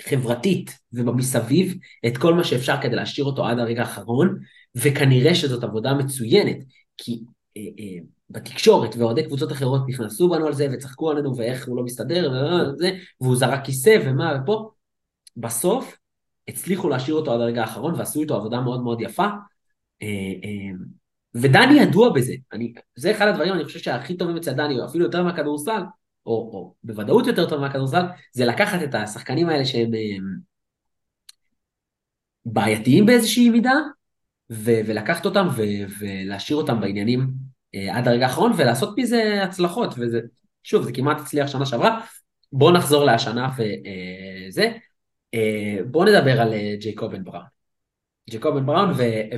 החברתית אה, ובמסביב את כל מה שאפשר כדי להשאיר אותו עד הרגע האחרון, וכנראה שזאת עבודה מצוינת, כי אה, בתקשורת ואוהדי קבוצות אחרות נכנסו בנו על זה וצחקו עלינו ואיך הוא לא מסתדר וזה, והוא זרק כיסא ומה ופה. בסוף הצליחו להשאיר אותו עד הרגע האחרון ועשו איתו עבודה מאוד מאוד יפה. אה, אה, ודני ידוע בזה, אני, זה אחד הדברים אני חושב שהכי טובים אצל דני, אפילו יותר מהכדורסל, או, או בוודאות יותר טוב מהכדורסל, זה לקחת את השחקנים האלה שהם הם, בעייתיים באיזושהי מידה, ו- ולקחת אותם ו- ולהשאיר אותם בעניינים אה, עד הרגע האחרון ולעשות מזה הצלחות, וזה, שוב, זה כמעט הצליח שנה שעברה. בואו נחזור להשנה וזה. אה, בואו נדבר על אה, ג'ייקובן בראון. ג'ייקובן בראון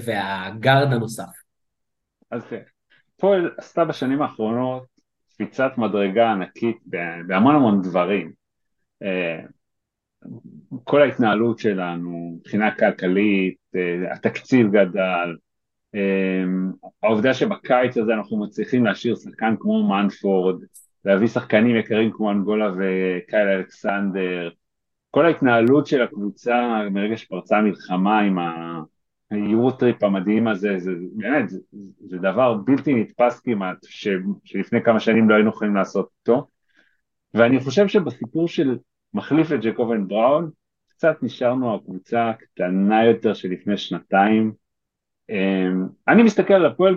והגארד הנוסף. אז כן, פועל עשתה בשנים האחרונות קפיצת מדרגה ענקית בהמון המון דברים. כל ההתנהלות שלנו, מבחינה כלכלית, התקציב גדל, העובדה שבקיץ הזה אנחנו מצליחים להשאיר שחקן כמו מנפורד, להביא שחקנים יקרים כמו אנגולה וקייל אלכסנדר, כל ההתנהלות של הקבוצה מרגע שפרצה המלחמה עם היורוטריפ המדהים הזה, זה באמת, זה, זה דבר בלתי נתפס כמעט, ש, שלפני כמה שנים לא היינו יכולים לעשות אותו, ואני חושב שבסיפור של מחליף את ג'קובן בראון, קצת נשארנו הקבוצה הקטנה יותר שלפני שנתיים, אמ, אני מסתכל על הפועל,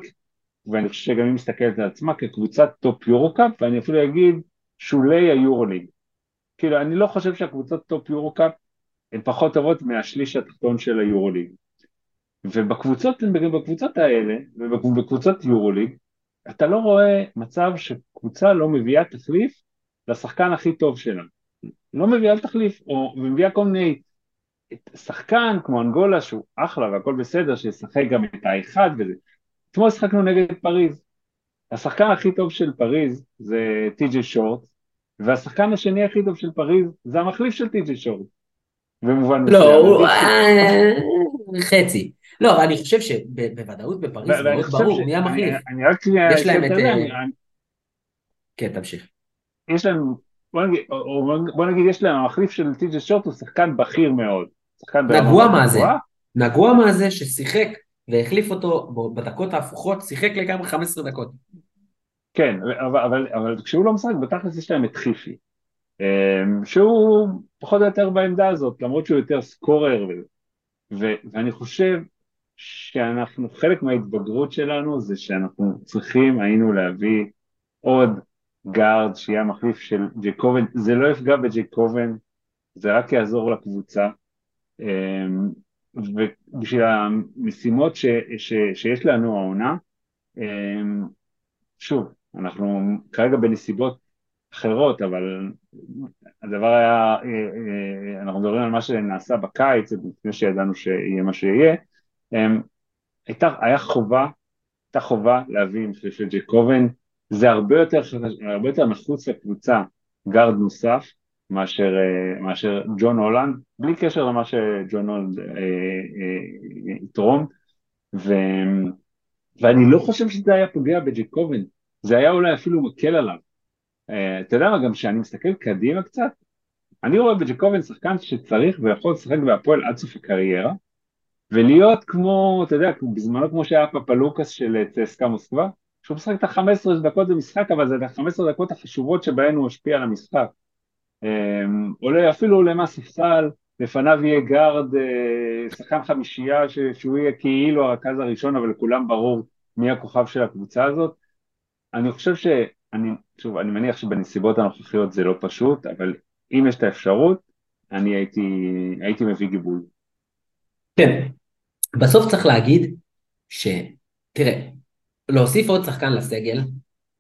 ואני חושב שגם היא מסתכלת על עצמה כקבוצת טופ יורו-קאפ, ואני אפילו אגיד שולי היורו-ליג. כאילו, אני לא חושב שהקבוצות טופ יורו-קאפ הן פחות טובות מהשליש התחתון של היורו-ליג. ובקבוצות, בקבוצות האלה, ובקבוצות יורו-ליג, אתה לא רואה מצב שקבוצה לא מביאה תחליף לשחקן הכי טוב שלה. לא מביאה תחליף, או מביאה כל מיני שחקן כמו אנגולה שהוא אחלה והכל בסדר, שישחק גם את האחד וזה. אתמול שחקנו נגד פריז. השחקן הכי טוב של פריז זה טי.ג'י שורט, והשחקן השני הכי טוב של פריז זה המחליף של טי.ג'י שורט. במובן מסוים. לא, הוא... אה, חצי. לא, אבל אני חושב שבוודאות בפריז מאוד ברור, מי המחליף? אני רק... יש להם את... אה, כן, תמשיך. יש להם, בוא נגיד, בוא נגיד יש להם, המחליף של טי.ג'י שורט הוא שחקן בכיר מאוד. נגוע מה זה? נגוע מה זה ששיחק והחליף אותו בדקות ההפוכות, שיחק לגמרי 15 דקות. כן, אבל, אבל, אבל כשהוא לא משחק, בתכלס יש להם את חיפי, אמ, שהוא פחות או יותר בעמדה הזאת, למרות שהוא יותר סקורר, ו, ו, ואני חושב שאנחנו, חלק מההתבגרות שלנו זה שאנחנו צריכים, היינו להביא עוד גארד שיהיה המחליף של ג'קובן, זה לא יפגע בג'קובן, זה רק יעזור לקבוצה, ובשביל המשימות ש, ש, שיש לנו העונה, אמ, שוב, אנחנו כרגע בנסיבות אחרות, אבל הדבר היה, אה, אה, אנחנו מדברים על מה שנעשה בקיץ, לפני שידענו שיהיה מה שיהיה, אמ, הייתה, היה חובה, הייתה חובה להביא מחליף של ג'ייקובן, זה הרבה יותר, הרבה יותר נחוץ לקבוצה גארד נוסף מאשר, אה, מאשר ג'ון הולנד, בלי קשר למה שג'ון הולנד יתרום, ו, ואני לא חושב שזה היה פוגע בג'ייקובן, זה היה אולי אפילו מקל עליו. אתה יודע מה, גם כשאני מסתכל קדימה קצת, אני רואה בג'ייקובן שחקן שצריך ויכול לשחק בהפועל עד סוף הקריירה, ולהיות כמו, אתה יודע, בזמנו כמו שהיה פפלוקס של צסקה מוסקבה, שהוא משחק את ה-15 דקות במשחק, אבל זה את ה-15 דקות החשובות שבהן הוא השפיע על המשחק. Um, עולה אפילו עולה מהספסל, לפניו יהיה גארד, uh, שחקן חמישייה, ש- שהוא יהיה כאילו הרכז הראשון, אבל לכולם ברור מי הכוכב של הקבוצה הזאת. אני חושב שאני, שוב, אני מניח שבנסיבות הנוכחיות זה לא פשוט, אבל אם יש את האפשרות, אני הייתי, הייתי מביא גיבוי. כן, בסוף צריך להגיד שתראה, להוסיף עוד שחקן לסגל,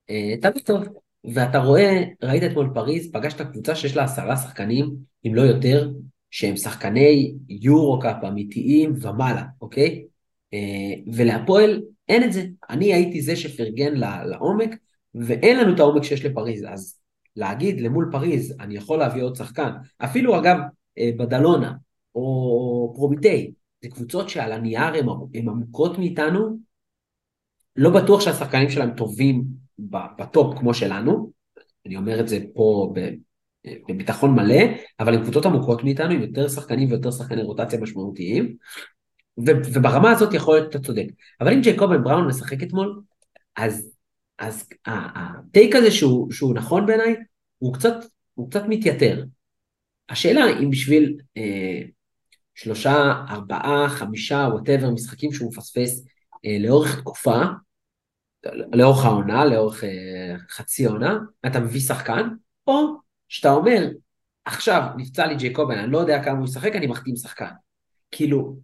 אה, תמיד טוב, ואתה רואה, ראית אתמול פריז, פגשת קבוצה שיש לה עשרה שחקנים, אם לא יותר, שהם שחקני יורו-קאפ אמיתיים ומעלה, אוקיי? אה, ולהפועל אין את זה. אני הייתי זה שפרגן לעומק, ואין לנו את העומק שיש לפריז. אז להגיד למול פריז, אני יכול להביא עוד שחקן, אפילו אגב אה, בדאלונה, או פרומיטיי, זה קבוצות שעל הנייר הן עמוקות מאיתנו, לא בטוח שהשחקנים שלהם טובים בטופ כמו שלנו, אני אומר את זה פה בביטחון מלא, אבל הן קבוצות עמוקות מאיתנו, עם יותר שחקנים ויותר שחקני רוטציה משמעותיים, וברמה הזאת יכול להיות שאתה צודק. אבל אם ג'ייקובן בראון משחק אתמול, אז, אז ה take הזה שהוא, שהוא נכון בעיניי, הוא קצת, הוא קצת מתייתר. השאלה אם בשביל אה, שלושה, ארבעה, חמישה, whatever, משחקים שהוא מפספס אה, לאורך תקופה, לאורך העונה, לאורך אה, חצי עונה, אתה מביא שחקן, או שאתה אומר, עכשיו נפצע לי ג'ייקובן, אני לא יודע כמה הוא ישחק, אני מחתים שחקן. כאילו,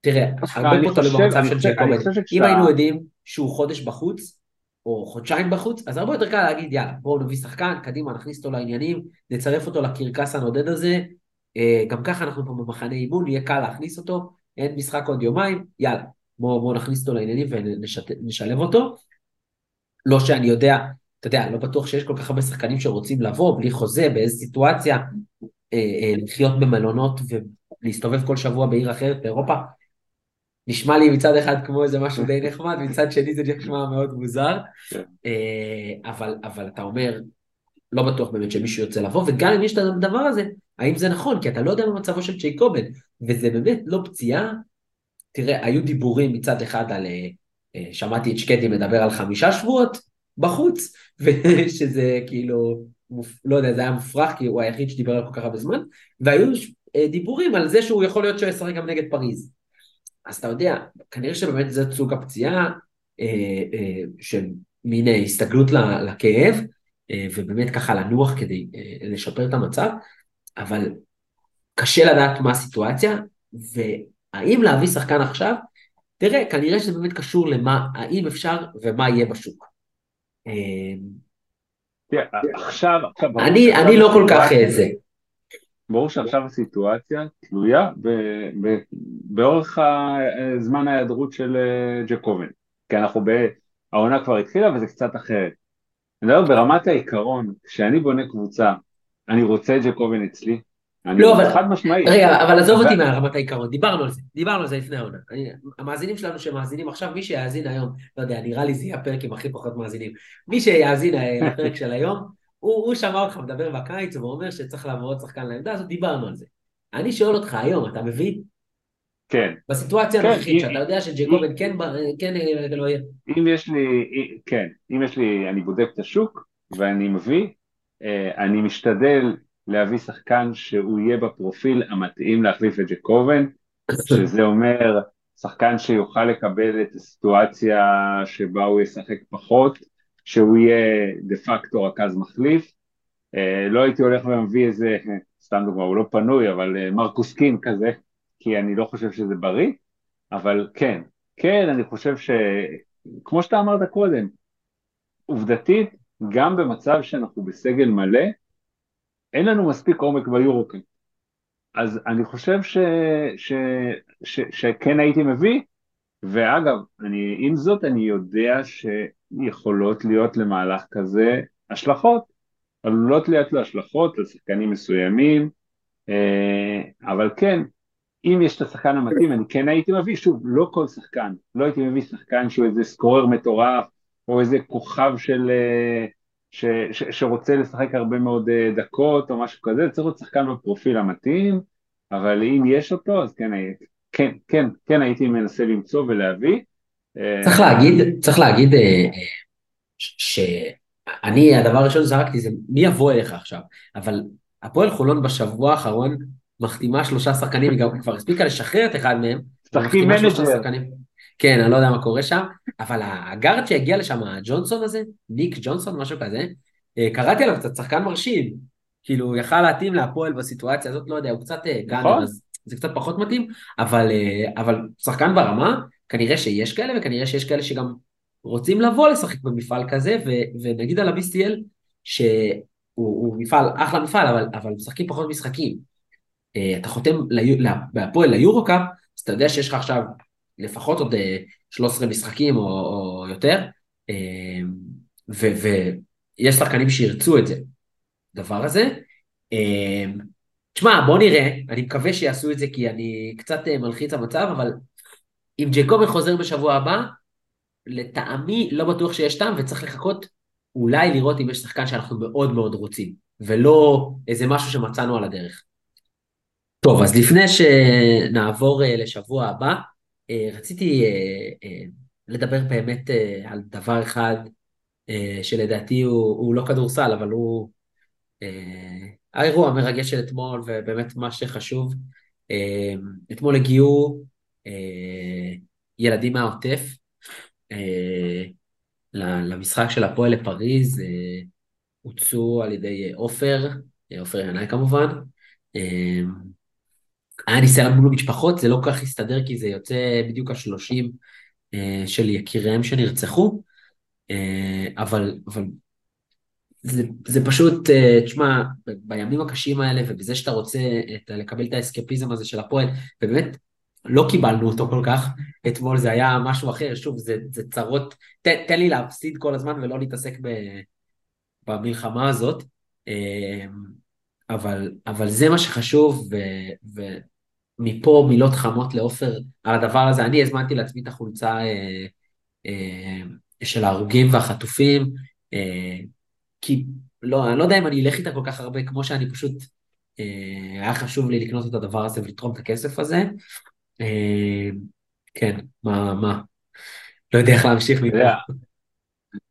תראה, הרבה פה תלוי במצב של ג'קובן. אם היינו יודעים שהוא חודש בחוץ, או חודשיים בחוץ, אז הרבה יותר קל להגיד, יאללה, בואו נביא שחקן, קדימה, נכניס אותו לעניינים, נצרף אותו לקרקס הנודד הזה, אה, גם ככה אנחנו פה במחנה אימון, יהיה קל להכניס אותו, אין משחק עוד יומיים, יאללה, בואו בוא נכניס אותו לעניינים ונשלב אותו. לא שאני יודע, אתה יודע, לא בטוח שיש כל כך הרבה שחקנים שרוצים לבוא בלי חוזה, באיזו סיטואציה, אה, אה, לחיות במלונות ולהסתובב כל שבוע בעיר אחרת באירופה, נשמע לי מצד אחד כמו איזה משהו די נחמד, מצד שני זה נשמע מאוד מוזר, כן. אה, אבל, אבל אתה אומר, לא בטוח באמת שמישהו יוצא לבוא, וגם אם יש את הדבר הזה, האם זה נכון? כי אתה לא יודע מה מצבו של צ'ייקובן, וזה באמת לא פציעה. תראה, היו דיבורים מצד אחד על, אה, אה, שמעתי את שקדי מדבר על חמישה שבועות בחוץ, ושזה כאילו, לא יודע, זה היה מופרך, כי הוא היחיד שדיבר על כל כך הרבה זמן, והיו דיבורים על זה שהוא יכול להיות שהוא ישחק גם נגד פריז. אז אתה יודע, כנראה שבאמת זה סוג הפציעה אה, אה, של מין הסתגלות לכאב, אה, ובאמת ככה לנוח כדי אה, לשפר את המצב, אבל קשה לדעת מה הסיטואציה, והאם להביא שחקן עכשיו, תראה, כנראה שזה באמת קשור למה, האם אפשר ומה יהיה בשוק. אה, עכשיו, אני לא כל כך זה. ברור שעכשיו הסיטואציה תלויה באורך זמן ההיעדרות של אה, ג'קובן, כי אנחנו ב... העונה כבר התחילה וזה קצת אחרת. אני מדבר ברמת העיקרון, כשאני בונה קבוצה, אני רוצה את ג'קובן אצלי, לא, אבל... חד משמעי. רגע, אבל עזוב אותי מהרמת העיקרון, דיברנו על זה, דיברנו על זה לפני העונה. אני- המאזינים שלנו שמאזינים עכשיו, מי שיאזין היום, לא יודע, נראה לי זה יהיה הפרק עם הכי פחות מאזינים. מי שיאזין אה, לפרק של היום, הוא, שמע אותך מדבר בקיץ ואומר שצריך לעבור עוד שחקן לעמדה הזאת, דיברנו על זה. אני שואל אותך היום, אתה מבין? כן, בסיטואציה כן, הנוכחית, שאתה יודע שג'קובן כן, כן אה, לא יהיה. אם יש לי, כן, אם יש לי, אני בודק את השוק ואני מביא, אה, אני משתדל להביא שחקן שהוא יהיה בפרופיל המתאים להחליף את ג'קובן, שזה אומר שחקן שיוכל לקבל את הסיטואציה שבה הוא ישחק פחות, שהוא יהיה דה פקטו רכז מחליף. אה, לא הייתי הולך ומביא איזה, סתם דוגמא, הוא לא פנוי, אבל אה, מרקוס קין כזה, כי אני לא חושב שזה בריא, אבל כן, כן, אני חושב ש... כמו שאתה אמרת קודם, עובדתית, גם במצב שאנחנו בסגל מלא, אין לנו מספיק עומק ביורוקאפ. אז אני חושב ש, ש, ש, שכן הייתי מביא, ואגב, אני, עם זאת אני יודע שיכולות להיות למהלך כזה השלכות, עלולות להיות לו השלכות על שחקנים מסוימים, אה, אבל כן, אם יש את השחקן המתאים, אני כן הייתי מביא, שוב, לא כל שחקן, לא הייתי מביא שחקן שהוא איזה סקורר מטורף, או איזה כוכב של... אה, ש, ש, שרוצה לשחק הרבה מאוד אה, דקות או משהו כזה, צריך להיות שחקן בפרופיל המתאים, אבל אם יש אותו, אז כן, הייתי- כן, כן, כן הייתי מנסה למצוא ולהביא. אה, צריך להגיד, צריך להגיד אה, אה, שאני, הדבר הראשון שזרקתי זה מי יבוא אליך עכשיו, אבל הפועל חולון בשבוע האחרון מחתימה שלושה שחקנים, היא גם כבר הספיקה לשחרר את אחד מהם, שחקי מחתימה שלושה מנג'ר. כן, אני לא יודע מה קורה שם, אבל הגארד שהגיע לשם, הג'ונסון הזה, ניק ג'ונסון, משהו כזה, אה, קראתי עליו קצת שחקן מרשים, כאילו יכל להתאים להפועל בסיטואציה הזאת, לא יודע, הוא קצת אה, גאנר, נכון. אז זה קצת פחות מתאים, אבל, אה, אבל שחקן ברמה, כנראה שיש כאלה, וכנראה שיש כאלה שגם רוצים לבוא לשחק במפעל כזה, ו, ונגיד על ה-BCL, שהוא הוא מפעל, אחלה מפעל, אבל, אבל משחקים פחות משחקים. אתה חותם בהפועל ליורו-קאפ, אז אתה יודע שיש לך עכשיו לפחות עוד אה, 13 משחקים או, או יותר, אה, ו- ויש שחקנים שירצו את זה, הדבר הזה. אה, תשמע, בוא נראה, אני מקווה שיעשו את זה כי אני קצת אה, מלחיץ המצב, אבל אם ג'קובן חוזר בשבוע הבא, לטעמי לא בטוח שיש טעם וצריך לחכות אולי לראות אם יש שחקן שאנחנו מאוד מאוד רוצים, ולא איזה משהו שמצאנו על הדרך. טוב, אז לפני שנעבור אה, לשבוע הבא, אה, רציתי אה, אה, לדבר באמת אה, על דבר אחד אה, שלדעתי הוא, הוא לא כדורסל, אבל הוא אה, האירוע המרגש של אתמול, ובאמת מה שחשוב. אה, אתמול הגיעו אה, ילדים מהעוטף אה, למשחק של הפועל לפריז, אה, הוצאו על ידי אה, עופר, אה, עופר ינאי כמובן. היה ניסיון מול משפחות, זה לא כל כך הסתדר כי זה יוצא בדיוק השלושים אה, של יקיריהם שנרצחו, אה, אבל, אבל זה, זה פשוט, אה, תשמע, בימים הקשים האלה ובזה שאתה רוצה את, לקבל את האסקפיזם הזה של הפועל, ובאמת לא קיבלנו אותו כל כך, אתמול זה היה משהו אחר, שוב, זה, זה צרות, ת, תן לי להפסיד כל הזמן ולא להתעסק ב, במלחמה הזאת, אבל, אבל זה מה שחשוב, ו, ומפה מילות חמות לעופר על הדבר הזה, אני הזמנתי לעצמי את החולצה אה, אה, של ההרוגים והחטופים, אה, כי לא, אני לא יודע אם אני אלך איתה כל כך הרבה, כמו שאני פשוט, אה, היה חשוב לי לקנות את הדבר הזה ולתרום את הכסף הזה. אה, כן, מה, מה? לא יודע איך להמשיך מפה.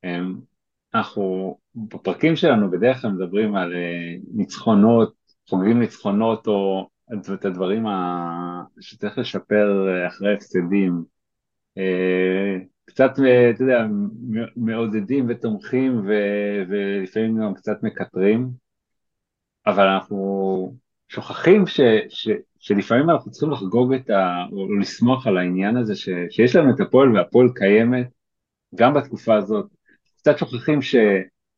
אמ, אנחנו בפרקים שלנו בדרך כלל מדברים על אה, ניצחונות, חוגגים ניצחונות או את הדברים ה- שצריך לשפר אה, אחרי הפסדים. אה, קצת, אה, אתה יודע, מעודדים ותומכים ו- ולפעמים גם קצת מקטרים, אבל אנחנו שוכחים ש, ש, שלפעמים אנחנו צריכים לחגוג את ה... או לשמוח על העניין הזה ש, שיש לנו את הפועל והפועל קיימת גם בתקופה הזאת. קצת שוכחים ש,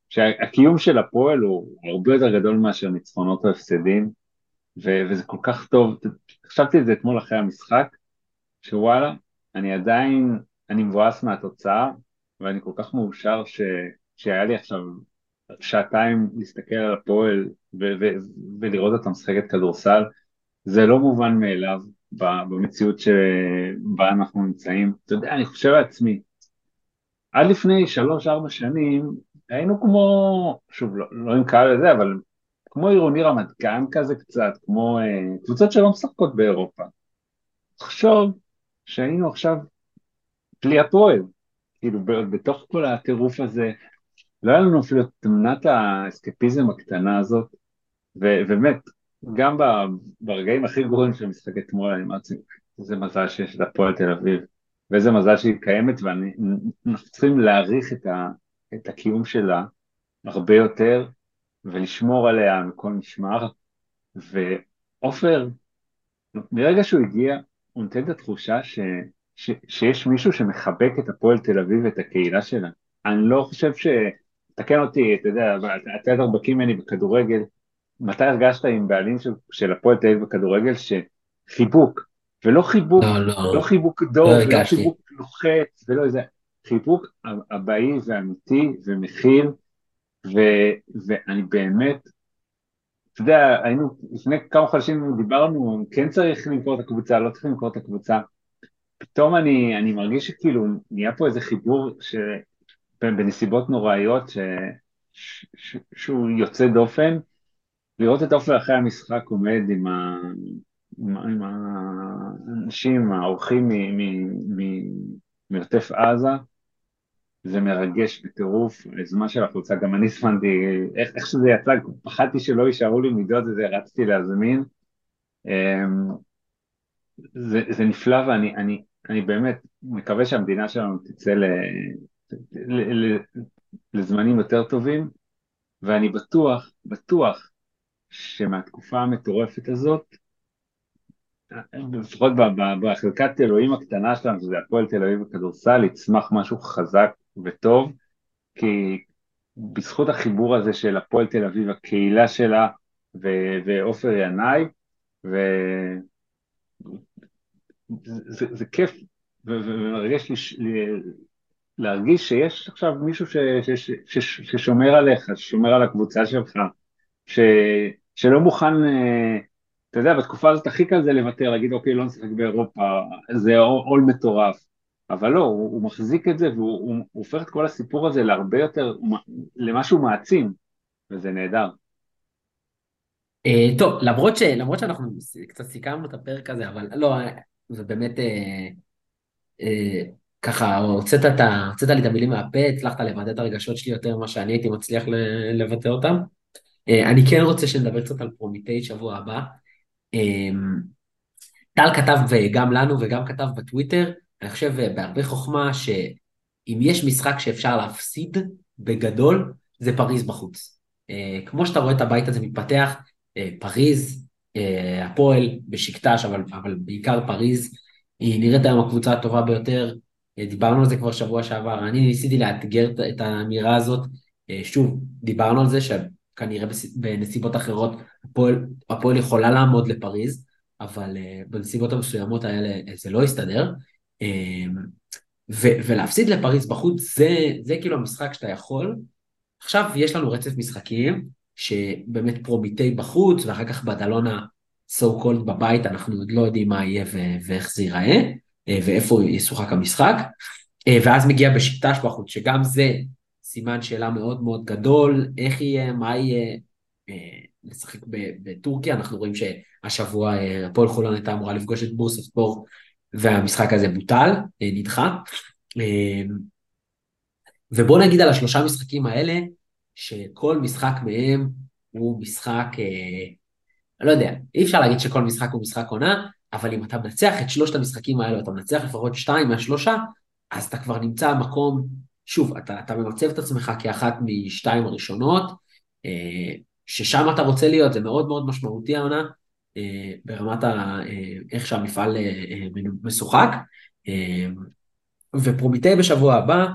שהקיום של הפועל הוא הרבה יותר גדול מאשר ניצחונות או הפסדים, ו- וזה כל כך טוב, חשבתי על זה אתמול אחרי המשחק, שוואלה, אני עדיין, אני מבואס מהתוצאה, ואני כל כך מאושר ש- שהיה לי עכשיו שעתיים להסתכל על הפועל ו- ו- ולראות אותה משחקת כדורסל, זה לא מובן מאליו במציאות שבה אנחנו נמצאים. אתה יודע, אני חושב לעצמי, עד לפני שלוש-ארבע שנים היינו כמו, שוב, לא, לא עם קהל לזה, אבל כמו עירוני רמת גן כזה קצת, כמו אה, קבוצות שלא משחקות באירופה. תחשוב שהיינו עכשיו בלי הפועל, כאילו בתוך כל הטירוף הזה, לא היה לנו אפילו תמונת האסקפיזם הקטנה הזאת, ובאמת, גם ברגעים הכי גרועים של המשחק אתמול, אני אמרתי, איזה מזל שיש את הפועל תל אביב, ואיזה מזל שהיא קיימת, ואנחנו צריכים להעריך את, את הקיום שלה הרבה יותר, ולשמור עליה מכל משמר, ועופר, מרגע שהוא הגיע, הוא נותן את התחושה ש, ש, שיש מישהו שמחבק את הפועל תל אביב ואת הקהילה שלה. אני לא חושב ש... תקן אותי, אתה יודע, אתה יותר בקיא ממני בכדורגל, מתי הרגשת עם בעלים של, של הפועל תל אביב בכדורגל שחיבוק, ולא חיבוק, לא, לא, לא חיבוק דוב, לא, לא חיבוק לוחץ, ולא איזה, חיבוק אבאי ואמיתי ומכיל, ו, ואני באמת, אתה יודע, היינו, לפני כמה חודשים דיברנו, כן צריך למכור את הקבוצה, לא צריך למכור את הקבוצה. פתאום אני, אני מרגיש שכאילו נהיה פה איזה חיבור ש... בנסיבות נוראיות ש... ש... ש... שהוא יוצא דופן. לראות את עופר אחרי המשחק עומד עם, ה... עם, עם האנשים, האורחים מעוטף עזה, זה מרגש בטירוף, זמן של החולצה, גם אני הזמנתי, איך, איך שזה יצא, פחדתי שלא יישארו לי מידות וזה, רצתי להזמין. אמ, זה, זה נפלא ואני אני, אני באמת מקווה שהמדינה שלנו תצא ל, ל, ל, לזמנים יותר טובים, ואני בטוח, בטוח, שמהתקופה המטורפת הזאת, לפחות בחלקת אלוהים הקטנה שלנו, שזה הפועל תל אביב בכדורסל, יצמח משהו חזק וטוב, כי בזכות החיבור הזה של הפועל תל אביב, הקהילה שלה ועופר ינאי, וזה זה, כיף ומרגש לי להרגיש שיש עכשיו מישהו ש, ש, ש, ש, ששומר עליך, ששומר על הקבוצה שלך, ש, שלא מוכן, אה, אתה יודע, בתקופה הזאת הכי קל זה לוותר, להגיד אוקיי, לא נשחק באירופה, זה עול מטורף. אבל לא, הוא, הוא מחזיק את זה והוא הוא, הוא הופך את כל הסיפור הזה להרבה יותר, למשהו מעצים, וזה נהדר. Uh, טוב, למרות, ש, למרות שאנחנו קצת סיכמנו את הפרק הזה, אבל לא, זה באמת, uh, uh, ככה, הוצאת, את הוצאת לי את המילים מהפה, הצלחת לבטא את הרגשות שלי יותר ממה שאני הייתי מצליח לבטא אותם. אה, אני כן רוצה שנדבר קצת על פרומיטי שבוע הבא. אה, טל כתב גם לנו וגם כתב בטוויטר, אני חושב אה, בהרבה חוכמה, שאם יש משחק שאפשר להפסיד בגדול, זה פריז בחוץ. כמו שאתה רואה את הבית הזה מתפתח, פריז, הפועל בשקטש, אבל, אבל בעיקר פריז, היא נראית היום הקבוצה הטובה ביותר, דיברנו על זה כבר שבוע שעבר, אני ניסיתי לאתגר את האמירה הזאת, שוב, דיברנו על זה כנראה בנסיבות אחרות הפועל, הפועל יכולה לעמוד לפריז, אבל בנסיבות המסוימות האלה אה, זה לא יסתדר. Um, ו- ולהפסיד לפריז בחוץ זה, זה כאילו המשחק שאתה יכול. עכשיו יש לנו רצף משחקים שבאמת פרומיטי בחוץ ואחר כך בדלונה so called בבית אנחנו עוד לא יודעים מה יהיה ו- ואיך זה ייראה ואיפה ישוחק המשחק. ואז מגיע בשיטש בחוץ שגם זה סימן שאלה מאוד מאוד גדול, איך יהיה, מה יהיה, אה, לשחק בטורקיה, אנחנו רואים שהשבוע אה, הפועל חולון הייתה אמורה לפגוש את בורס הספור והמשחק הזה בוטל, אה, נדחה. ובוא נגיד על השלושה משחקים האלה, שכל משחק מהם הוא משחק, אני לא יודע, אי אפשר להגיד שכל משחק הוא משחק עונה, אבל אם אתה מנצח את שלושת המשחקים האלו, אתה מנצח לפחות שתיים מהשלושה, אז אתה כבר נמצא מקום שוב, אתה, אתה ממצב את עצמך כאחת משתיים הראשונות, אה, ששם אתה רוצה להיות, זה מאוד מאוד משמעותי העונה, אה, ברמת ה, אה, איך שהמפעל משוחק. ופרומיטי בשבוע הבא,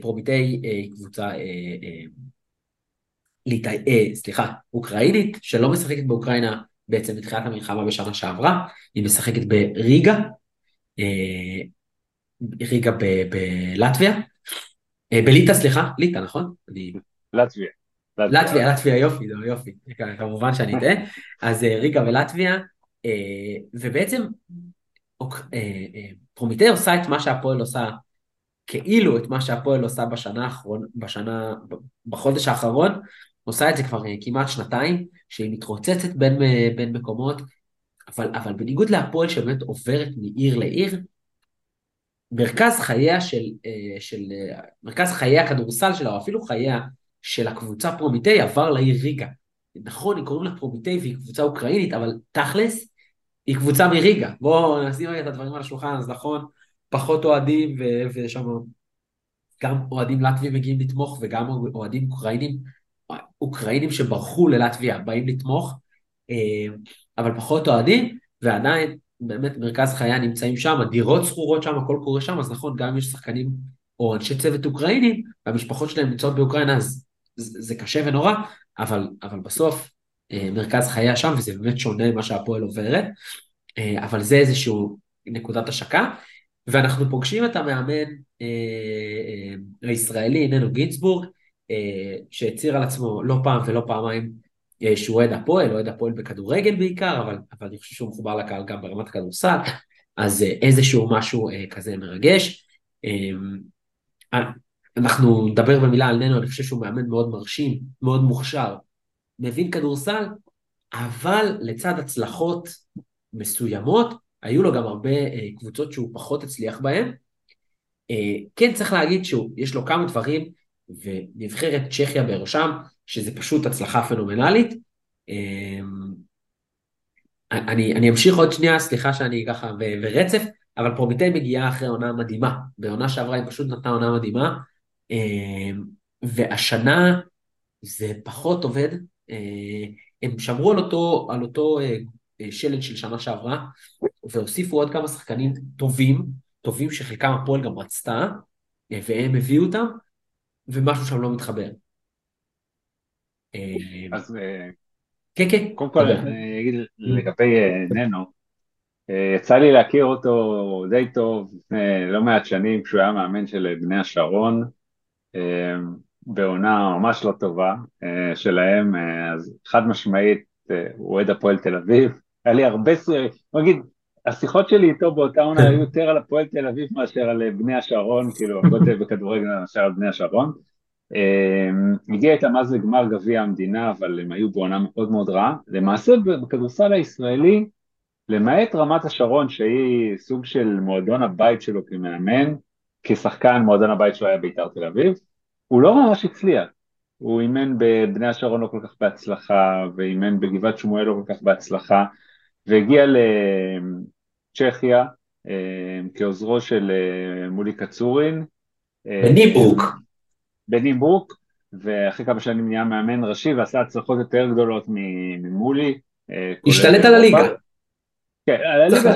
פרומיטי קבוצה, ליטאי, סליחה, אוקראינית, שלא משחקת באוקראינה, בעצם מתחילת המלחמה בשנה שעברה, היא משחקת בריגה, ריגה בלטביה, בליטא סליחה, ליטא נכון? לטביה. לטביה, לטביה, יופי, יופי, כמובן שאני אטעה, אז ריגה ולטביה, ובעצם פרומיטי עושה את מה שהפועל עושה כאילו את מה שהפועל עושה בשנה האחרונה, בשנה, בחודש האחרון, עושה את זה כבר אה, כמעט שנתיים, שהיא מתרוצצת בין, אה, בין מקומות, אבל, אבל בניגוד להפועל שבאמת עוברת מעיר לעיר, מרכז חייה של, אה, של, מרכז חיי הכדורסל שלה, או אפילו חייה של הקבוצה פרומיטי עבר לעיר ריגה. נכון, היא קוראים לה פרומיטי והיא קבוצה אוקראינית, אבל תכלס, היא קבוצה מריגה. בואו נשים רגע את הדברים על השולחן, אז נכון, פחות אוהדים, ויש שם גם אוהדים לטבים מגיעים לתמוך, וגם אוהדים אוקראינים, אוקראינים שברחו ללטביה, באים לתמוך, אה, אבל פחות אוהדים, ועדיין באמת מרכז חייה נמצאים שם, דירות שכורות שם, הכל קורה שם, אז נכון, גם אם יש שחקנים או אנשי צוות אוקראינים, והמשפחות שלהם נמצאות באוקראינה, אז זה, קשה ונורא, אבל, אבל בסוף אה, מרכז חייה שם, וזה באמת שונה ממה שהפועל עוברת, אה, אבל זה איזשהו נקודת השקה. ואנחנו פוגשים את המאמן אה, הישראלי, איננו גינסבורג, אה, שהצהיר על עצמו לא פעם ולא פעמיים שהוא אוהד הפועל, אוהד הפועל בכדורגל בעיקר, אבל, אבל אני חושב שהוא מחובר לקהל גם ברמת הכדורסל, אז איזשהו משהו כזה מרגש. אנחנו נדבר במילה על ננו, אני חושב שהוא מאמן מאוד מרשים, מאוד מוכשר, מבין כדורסל, אבל לצד הצלחות מסוימות, היו לו גם הרבה אה, קבוצות שהוא פחות הצליח בהן. אה, כן, צריך להגיד שיש לו כמה דברים, ונבחרת צ'כיה בראשם, שזה פשוט הצלחה פנומנלית. אה, אני, אני אמשיך עוד שנייה, סליחה שאני ככה ברצף, אבל פרומיטי מגיעה אחרי עונה מדהימה. בעונה שעברה היא פשוט נתנה עונה מדהימה, והשנה זה פחות עובד. אה, הם שמרו על אותו, על אותו אה, שלד של שנה שעברה, והוסיפו עוד כמה שחקנים טובים, טובים שחלקם הפועל גם רצתה, והם הביאו אותם, ומשהו שם לא מתחבר. אה, אז אה, כן, כן. קודם כל אני אגיד לגבי אה, ננו, יצא לי להכיר אותו די טוב לפני לא מעט שנים כשהוא היה מאמן של בני השרון, בעונה ממש לא טובה שלהם, אז חד משמעית הוא אוהד הפועל תל אביב, היה לי הרבה, בוא נגיד, השיחות שלי איתו באותה עונה היו יותר על הפועל תל אביב מאשר על אה, בני השרון, כאילו, יותר בכדורגל מאשר על בני השרון. אמ, הגיע איתם אז לגמר גביע המדינה, אבל הם היו בעונה מאוד מאוד רעה. למעשה בכדורסל הישראלי, למעט רמת השרון שהיא סוג של מועדון הבית שלו כמאמן, כשחקן מועדון הבית שלו היה בית"ר תל אביב, הוא לא ממש הצליח. הוא אימן בבני השרון לא כל כך בהצלחה, ואימן בגבעת שמואל לא כל כך בהצלחה, והגיע לצ'כיה אה, כעוזרו של אה, מולי קצורין. אה, בניברוק. בניברוק, ואחרי כמה שנים נהיה מאמן ראשי ועשה הצלחות יותר גדולות ממולי. השתלט על הליגה. כן, על הליגה,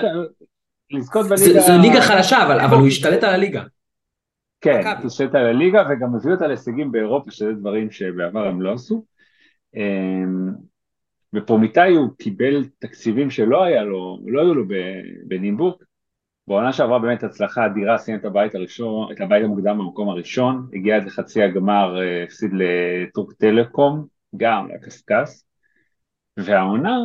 לזכות בליגה... זו ליגה חלשה, אבל הוא השתלט על הליגה. כן, השתלט על הליגה וגם הביא אותה להישגים באירופה, שזה דברים שבעבר הם לא עשו. ופרומיטאי הוא קיבל תקציבים שלא היה לו, לא היו לו בנימבוק. בעונה שעברה באמת הצלחה אדירה, סיים את הבית הראשון, את הבית המוקדם במקום הראשון, הגיע עד לחצי הגמר, אה, הפסיד לטורק טלקום, גם לקשקש, והעונה,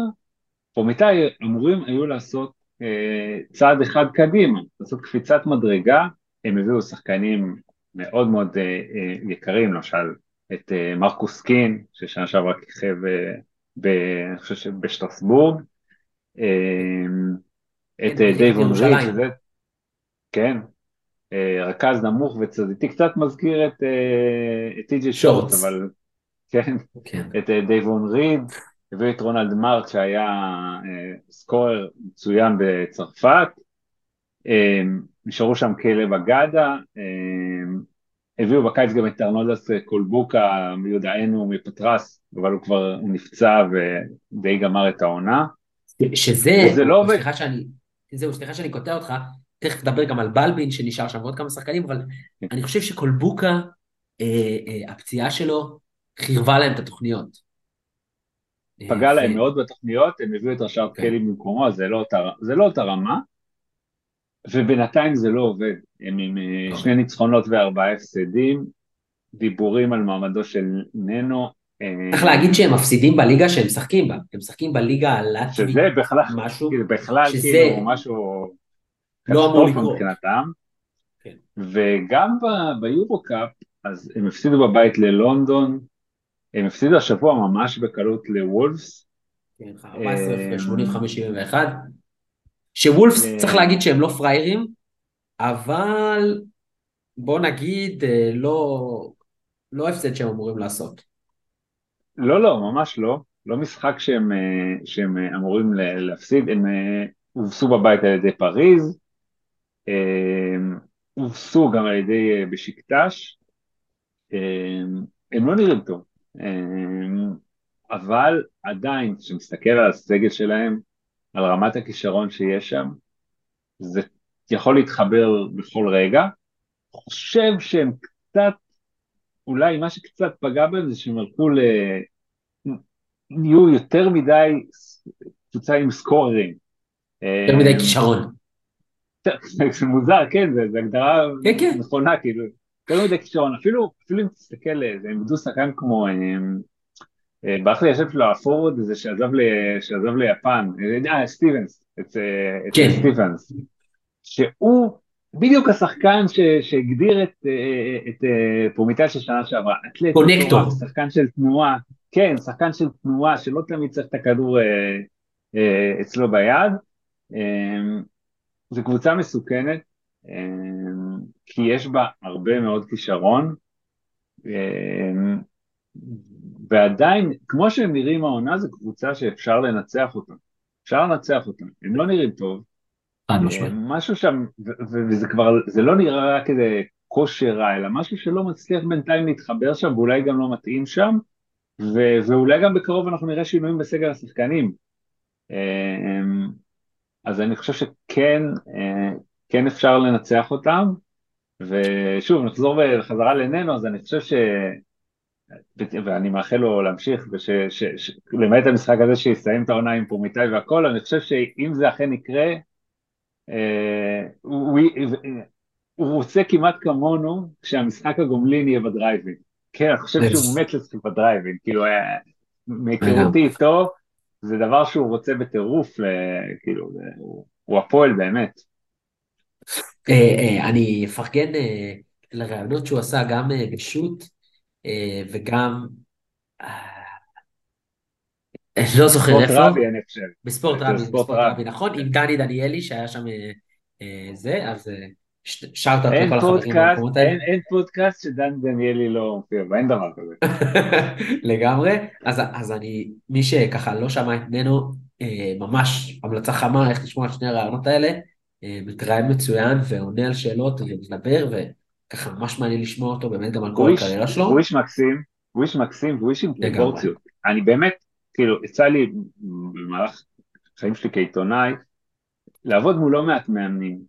פרומיטאי אמורים היו לעשות אה, צעד אחד קדימה, לעשות קפיצת מדרגה, הם הביאו שחקנים מאוד מאוד אה, אה, יקרים, למשל את אה, מרקוס קין, ששנה שעברה כיכב אני חושב שבשטרסבורג, את כן, דייבון ריד, שזה, כן, רכז נמוך וצדיתי, קצת מזכיר את טי.ג'י שורטס, אבל כן, כן. את דייבון ריד, הביא את רונלד מרק שהיה סקורר מצוין בצרפת, נשארו שם כלב אגדה, אמ, הביאו בקיץ גם את ארנולדס קולבוקה מיודענו מפטרס, אבל הוא כבר נפצע ודי גמר את העונה. שזה, לא סליחה שאני, זהו, סליחה שאני קוטע אותך, תכף נדבר גם על בלבין שנשאר שם ועוד כמה שחקנים, אבל כן. אני חושב שקולבוקה, אה, אה, הפציעה שלו חירבה להם את התוכניות. פגע להם מאוד בתוכניות, הם הביאו את רשארד כן. קלי במקומו, זה לא זה לא אותה רמה, ובינתיים זה לא עובד, הם עם אה, אוקיי. שני ניצחונות וארבעה הפסדים, דיבורים על מעמדו של ננו, אה, צריך להגיד שהם מפסידים בליגה שהם משחקים בה, הם משחקים בליגה הלטבית, שזה בכלל, משהו, כאילו, בכלל שזה כאילו משהו לא אמור לקרות. מבחינתם, כן. וגם ב- ביורו-קאפ, אז הם הפסידו בבית ללונדון, הם הפסידו השבוע ממש בקלות לוולפס, כן, 14 אה, הפרש, 85-71, שוולפס, אה, צריך להגיד שהם לא פראיירים, אבל בוא נגיד, אה, לא, לא הפסד שהם אמורים לעשות. לא, לא, ממש לא. לא משחק שהם, אה, שהם אמורים להפסיד, הם הובסו בבית על ידי פריז, הובסו גם על ידי בשקטש, הם לא נראים טוב, אבל עדיין, כשמסתכל על הסגל שלהם, על רמת הכישרון שיש שם, זה יכול להתחבר בכל רגע. חושב שהם קצת, אולי מה שקצת פגע בהם זה שהם הלכו ל... נהיו יותר מדי קבוצה עם סקוררים. יותר מדי כישרון. זה מוזר, כן, זה הגדרה כן, כן. נכונה, כאילו, יותר מדי כישרון, אפילו, אם תסתכל, אה, הם איבדו שחקן כמו, אה, אה, ברח לי השם שלו, ה forward הזה שעזב, ל, שעזב ליפן, אה, סטיבנס, את, אה, את כן. סטיבנס, שהוא בדיוק השחקן ש, שהגדיר את, אה, את אה, פרומיטאי של שנה שעברה, אתלט, connector. שחקן של תנועה, כן, שחקן של תנועה, שלא תמיד צריך את הכדור אה, אה, אצלו ביד, אה, זו קבוצה מסוכנת, אה, כי יש בה הרבה מאוד כישרון, אה, ועדיין, כמו שהם נראים העונה, זו קבוצה שאפשר לנצח אותה. אפשר לנצח אותה, הם לא נראים טוב. חד אה, משמעית. משהו שם, וזה כבר, זה לא נראה רק איזה כושר רע, אלא משהו שלא מצליח בינתיים להתחבר שם, ואולי גם לא מתאים שם, ו- ואולי גם בקרוב אנחנו נראה שינויים בסגל השחקנים. אה, אז אני חושב שכן, אה, כן אפשר לנצח אותם, ושוב, נחזור בחזרה לננו, אז אני חושב ש... ואני מאחל לו להמשיך, וש... ש... ש... למעט המשחק הזה שיסיים את העונה עם פרומיטאי והכל, אני חושב שאם זה אכן יקרה, אה, הוא, הוא רוצה כמעט כמונו כשהמשחק הגומלין יהיה בדרייבין. כן, אני חושב. שהוא מת לשחק בדרייבין, כאילו, אה, מהיכרותי איתו, זה דבר שהוא רוצה בטירוף, כאילו, הוא- הפועל באמת. אה, אני אפרגן לרעיונות שהוא עשה גם אה, בשו"ת אה, וגם, אה, אני לא זוכר איפה, רבי, אני חושב. בספורט רבי, ספורט בספורט רבי. נכון, עם דני דניאלי שהיה שם אה, אה, זה, אז שאוט אאוט לכל החברים במקומות האלה. אין, אין פודקאסט שדן דניאלי לא מופיע, בו, אין דבר כזה. לגמרי, אז, אז אני, מי שככה לא שמע את ננו, אה, ממש המלצה חמה איך לשמוע את שני הרעיונות האלה, אה, מתראיין מצוין ועונה על שאלות ומדבר, וככה ממש מעניין לשמוע אותו באמת גם על כל הקריירה שלו. הוא איש מקסים, הוא איש מקסים והוא איש עם. פרופורציות. אני באמת, כאילו, יצא לי במהלך החיים שלי כעיתונאי, לעבוד מול לא מעט מאמנים.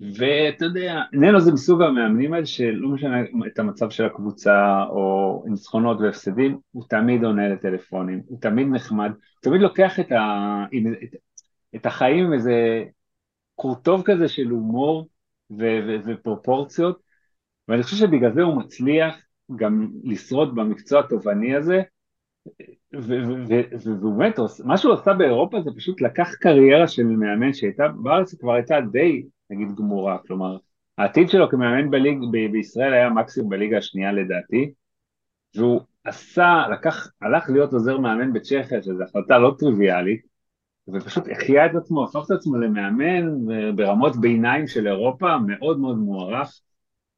ואתה יודע, ננו זה מסוג המאמנים האלה שלא משנה את המצב של הקבוצה או ניצחונות והפסדים, הוא תמיד עונה לטלפונים, הוא תמיד נחמד, הוא תמיד לוקח את, ה, את, את החיים עם איזה קורטוב כזה של הומור ו, ו, ופרופורציות, ואני חושב שבגלל זה הוא מצליח גם לשרוד במקצוע התובעני הזה, והוא באמת, מה שהוא עשה באירופה זה פשוט לקח קריירה של מאמן שהייתה, בארץ כבר הייתה די, נגיד, גמורה, כלומר, העתיד שלו כמאמן בליג, ב- בישראל היה מקסימום בליגה השנייה לדעתי, והוא עשה, לקח, הלך להיות עוזר מאמן בצ'כיה, שזו החלטה לא טריוויאלית, ופשוט החיה את עצמו, הפך את עצמו למאמן ברמות ביניים של אירופה, מאוד מאוד מוערך,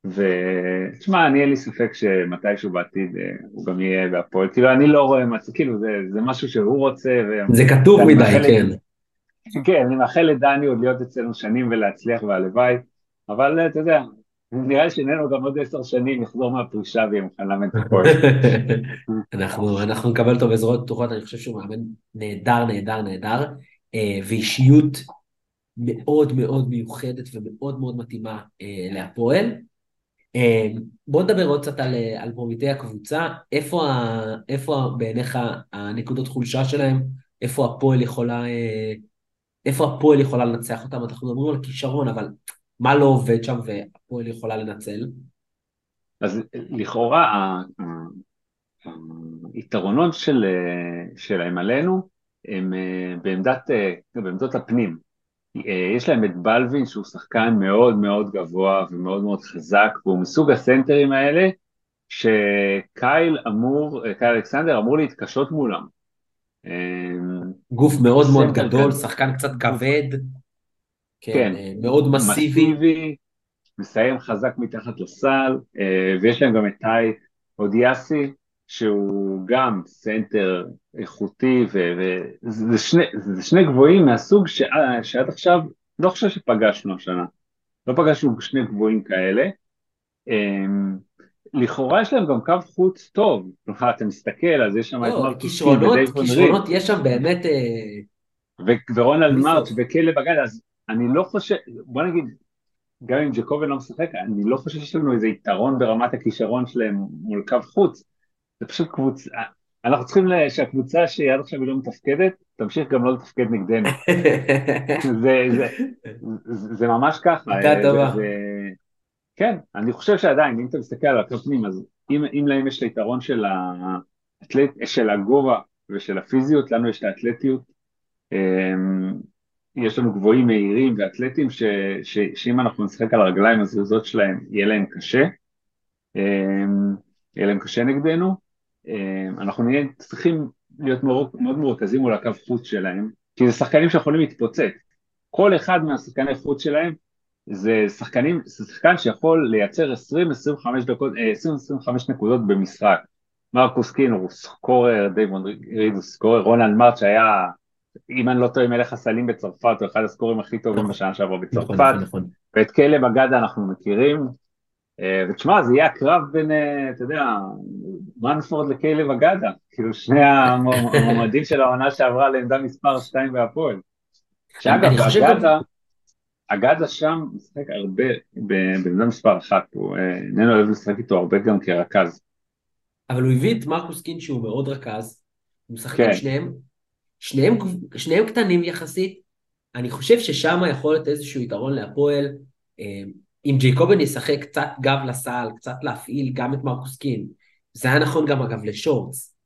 ותשמע, אני אין לי ספק שמתישהו בעתיד אה, הוא גם יהיה בהפועל, כאילו אני לא רואה מצב, כאילו זה, זה משהו שהוא רוצה, ו... זה כתוב מדי, מאחל כן. כן, אני מאחל לדני עוד להיות אצלנו שנים ולהצליח והלוואי, אבל אה, אתה יודע, נראה לי שננו גם עוד עשר שנים יחזור מהפרישה ויהיה מוכן לאמן את הפועל. אנחנו, אנחנו נקבל אותו בזרועות פתוחות, אני חושב שהוא מאמן נהדר, נהדר, נהדר, אה, ואישיות מאוד מאוד מיוחדת ומאוד מאוד מתאימה להפועל. בוא נדבר עוד קצת על, על פרומיטי הקבוצה, איפה, ה, איפה בעיניך הנקודות חולשה שלהם, איפה הפועל יכולה, איפה הפועל יכולה לנצח אותם, אנחנו מדברים על כישרון, אבל מה לא עובד שם והפועל יכולה לנצל? אז לכאורה היתרונות של, שלהם עלינו הם בעמדת, בעמדות הפנים. יש להם את בלווין שהוא שחקן מאוד מאוד גבוה ומאוד מאוד חזק והוא מסוג הסנטרים האלה שקייל אמור, קייל אלכסנדר אמור להתקשות מולם. גוף מאוד מאוד גדול, שחקן קצת כבד, כן, כן מאוד מסיבי. מסיבי, מסיים חזק מתחת לסל, ויש להם גם את טאי אודיאסי, שהוא גם סנטר איכותי, וזה שני, שני גבוהים מהסוג ש, שעד עכשיו לא חושב שפגשנו השנה. לא פגשנו שני גבוהים כאלה. אמ, לכאורה יש להם גם קו חוץ טוב, כלומר אתה מסתכל, אז יש שם את לא, מרקוס כישרונות, כישרונות יש שם באמת... אה, ורונלד מרץ' וכלב אגד, אז אני לא חושב, בוא נגיד, גם אם ג'קובן לא משחק, אני לא חושב שיש לנו איזה יתרון ברמת הכישרון שלהם מול קו חוץ. זה פשוט קבוצה, אנחנו צריכים שהקבוצה שעד עכשיו היא לא מתפקדת, תמשיך גם לא לתפקד נגדנו. זה, זה, זה, זה ממש ככה. הייתה טובה. כן, אני חושב שעדיין, אם אתה מסתכל על הקו פנים, אז אם, אם להם יש את היתרון של, האתלט, של הגובה ושל הפיזיות, לנו יש את האתלטיות. אמ, יש לנו גבוהים מהירים ואתלטים ש, ש, שאם אנחנו נשחק על הרגליים הזריזות שלהם, יהיה להם קשה. אמ, יהיה להם קשה נגדנו. אה, אנחנו נהיה צריכים להיות מאוד, מורכזים מול הקו חוץ שלהם, כי זה שחקנים שיכולים להתפוצץ. כל אחד מהשחקני חוץ שלהם זה שחקנים, זה שחקן שיכול לייצר 20-25 דקות, 20-25 אה, נקודות במשחק. מרקוס קינר הוא סקורר, דייבון ריד הוא סקורר, רונלד מרץ' היה, אם אני לא טועה, מלך הסלים בצרפת, הוא אחד הסקורים הכי טובים נכון. בשנה שעברה בצרפת, נכון, נכון. ואת כלב אגדה אנחנו מכירים, ותשמע, זה יהיה הקרב בין, אה, אתה יודע, מנפורד לקיילב אגדה, כאילו שני המועמדים של העונה שעברה לעמדה מספר 2 בהפועל. שאגב, אגדה, אגדה שם משחק הרבה בעמדה מספר 1, הוא אה, איננו אוהב לשחק איתו הרבה גם כרכז. אבל הוא הביא את מרקוס קין שהוא מאוד רכז, הוא משחק כן. עם שניהם, שניהם, שניהם קטנים יחסית, אני חושב ששם יכול להיות איזשהו יתרון להפועל, אם ג'ייקובן ישחק קצת גב לסל, קצת להפעיל גם את מרקוס קין, זה היה נכון גם אגב לשורטס,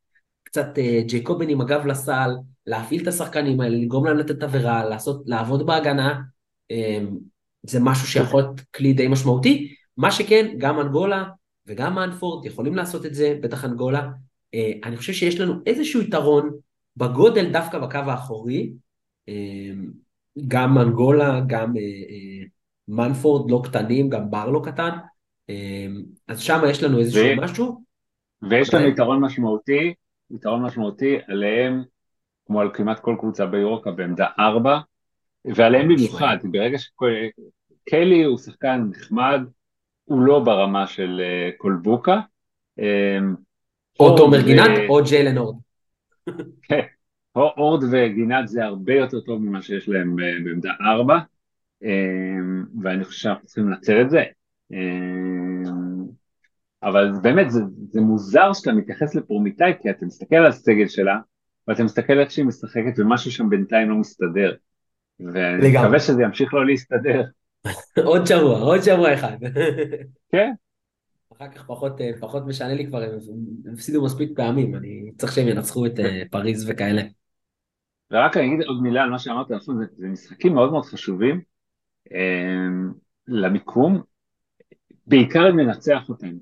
קצת uh, ג'ייקובן עם הגב לסל, להפעיל את השחקנים האלה, לגרום להם לתת עבירה, לעשות, לעבוד בהגנה, um, זה משהו שיכול להיות כלי די משמעותי, מה שכן, גם אנגולה וגם מנפורד יכולים לעשות את זה, בטח אנגולה, uh, אני חושב שיש לנו איזשהו יתרון בגודל דווקא בקו האחורי, uh, גם אנגולה, גם... Uh, uh, מנפורד לא קטנים, גם בר לא קטן, אמ, אז שם יש לנו איזשהו ו... משהו. ויש לנו יתרון משמעותי, יתרון משמעותי עליהם, כמו על כמעט כל קבוצה ביורוקה בעמדה 4, ועליהם במיוחד, ברגע שקלי הוא שחקן נחמד, הוא לא ברמה של אה, קולבוקה. אמ, או תומר גינת או ג'יילן אורד. כן, אורד וגינת זה הרבה יותר טוב ממה שיש להם אה, בעמדה 4. אמ, ואני חושב שאנחנו צריכים לנצל את זה. אמ, אבל באמת זה, זה מוזר שאתה מתייחס לפרומיטאי כי אתה מסתכל על הסגל שלה ואתה מסתכל איך שהיא משחקת ומשהו שם בינתיים לא מסתדר. ואני מקווה שזה ימשיך לא להסתדר. עוד שבוע, עוד שבוע אחד. כן. אחר כך פחות, פחות משנה לי כבר, הם הפסידו מספיק פעמים, אני צריך שהם ינצחו את אה, פריז וכאלה. ורק אני אגיד עוד מילה על מה שאמרת, נכון, זה, זה משחקים מאוד מאוד חשובים, למיקום, בעיקר אם ננצח אותם.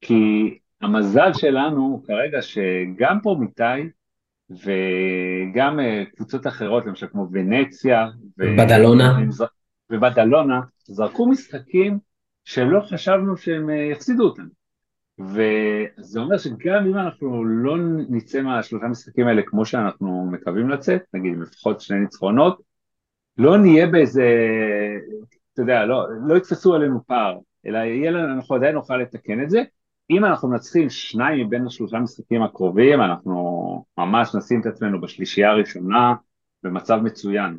כי המזל שלנו כרגע שגם פה פרומיטאי וגם אה, קבוצות אחרות, למשל כמו ונציה ובדלונה, ובדלונה, זרקו משחקים שלא חשבנו שהם אה, יפסידו אותם. וזה אומר שגם אם אנחנו לא נצא מהשלושה משחקים האלה כמו שאנחנו מקווים לצאת, נגיד לפחות שני ניצחונות, לא נהיה באיזה, אתה יודע, לא, לא יתפסו עלינו פער, אלא יהיה לנו, אנחנו עדיין נוכל לתקן את זה. אם אנחנו מנצחים שניים מבין השלושה משחקים הקרובים, אנחנו ממש נשים את עצמנו בשלישייה הראשונה במצב מצוין.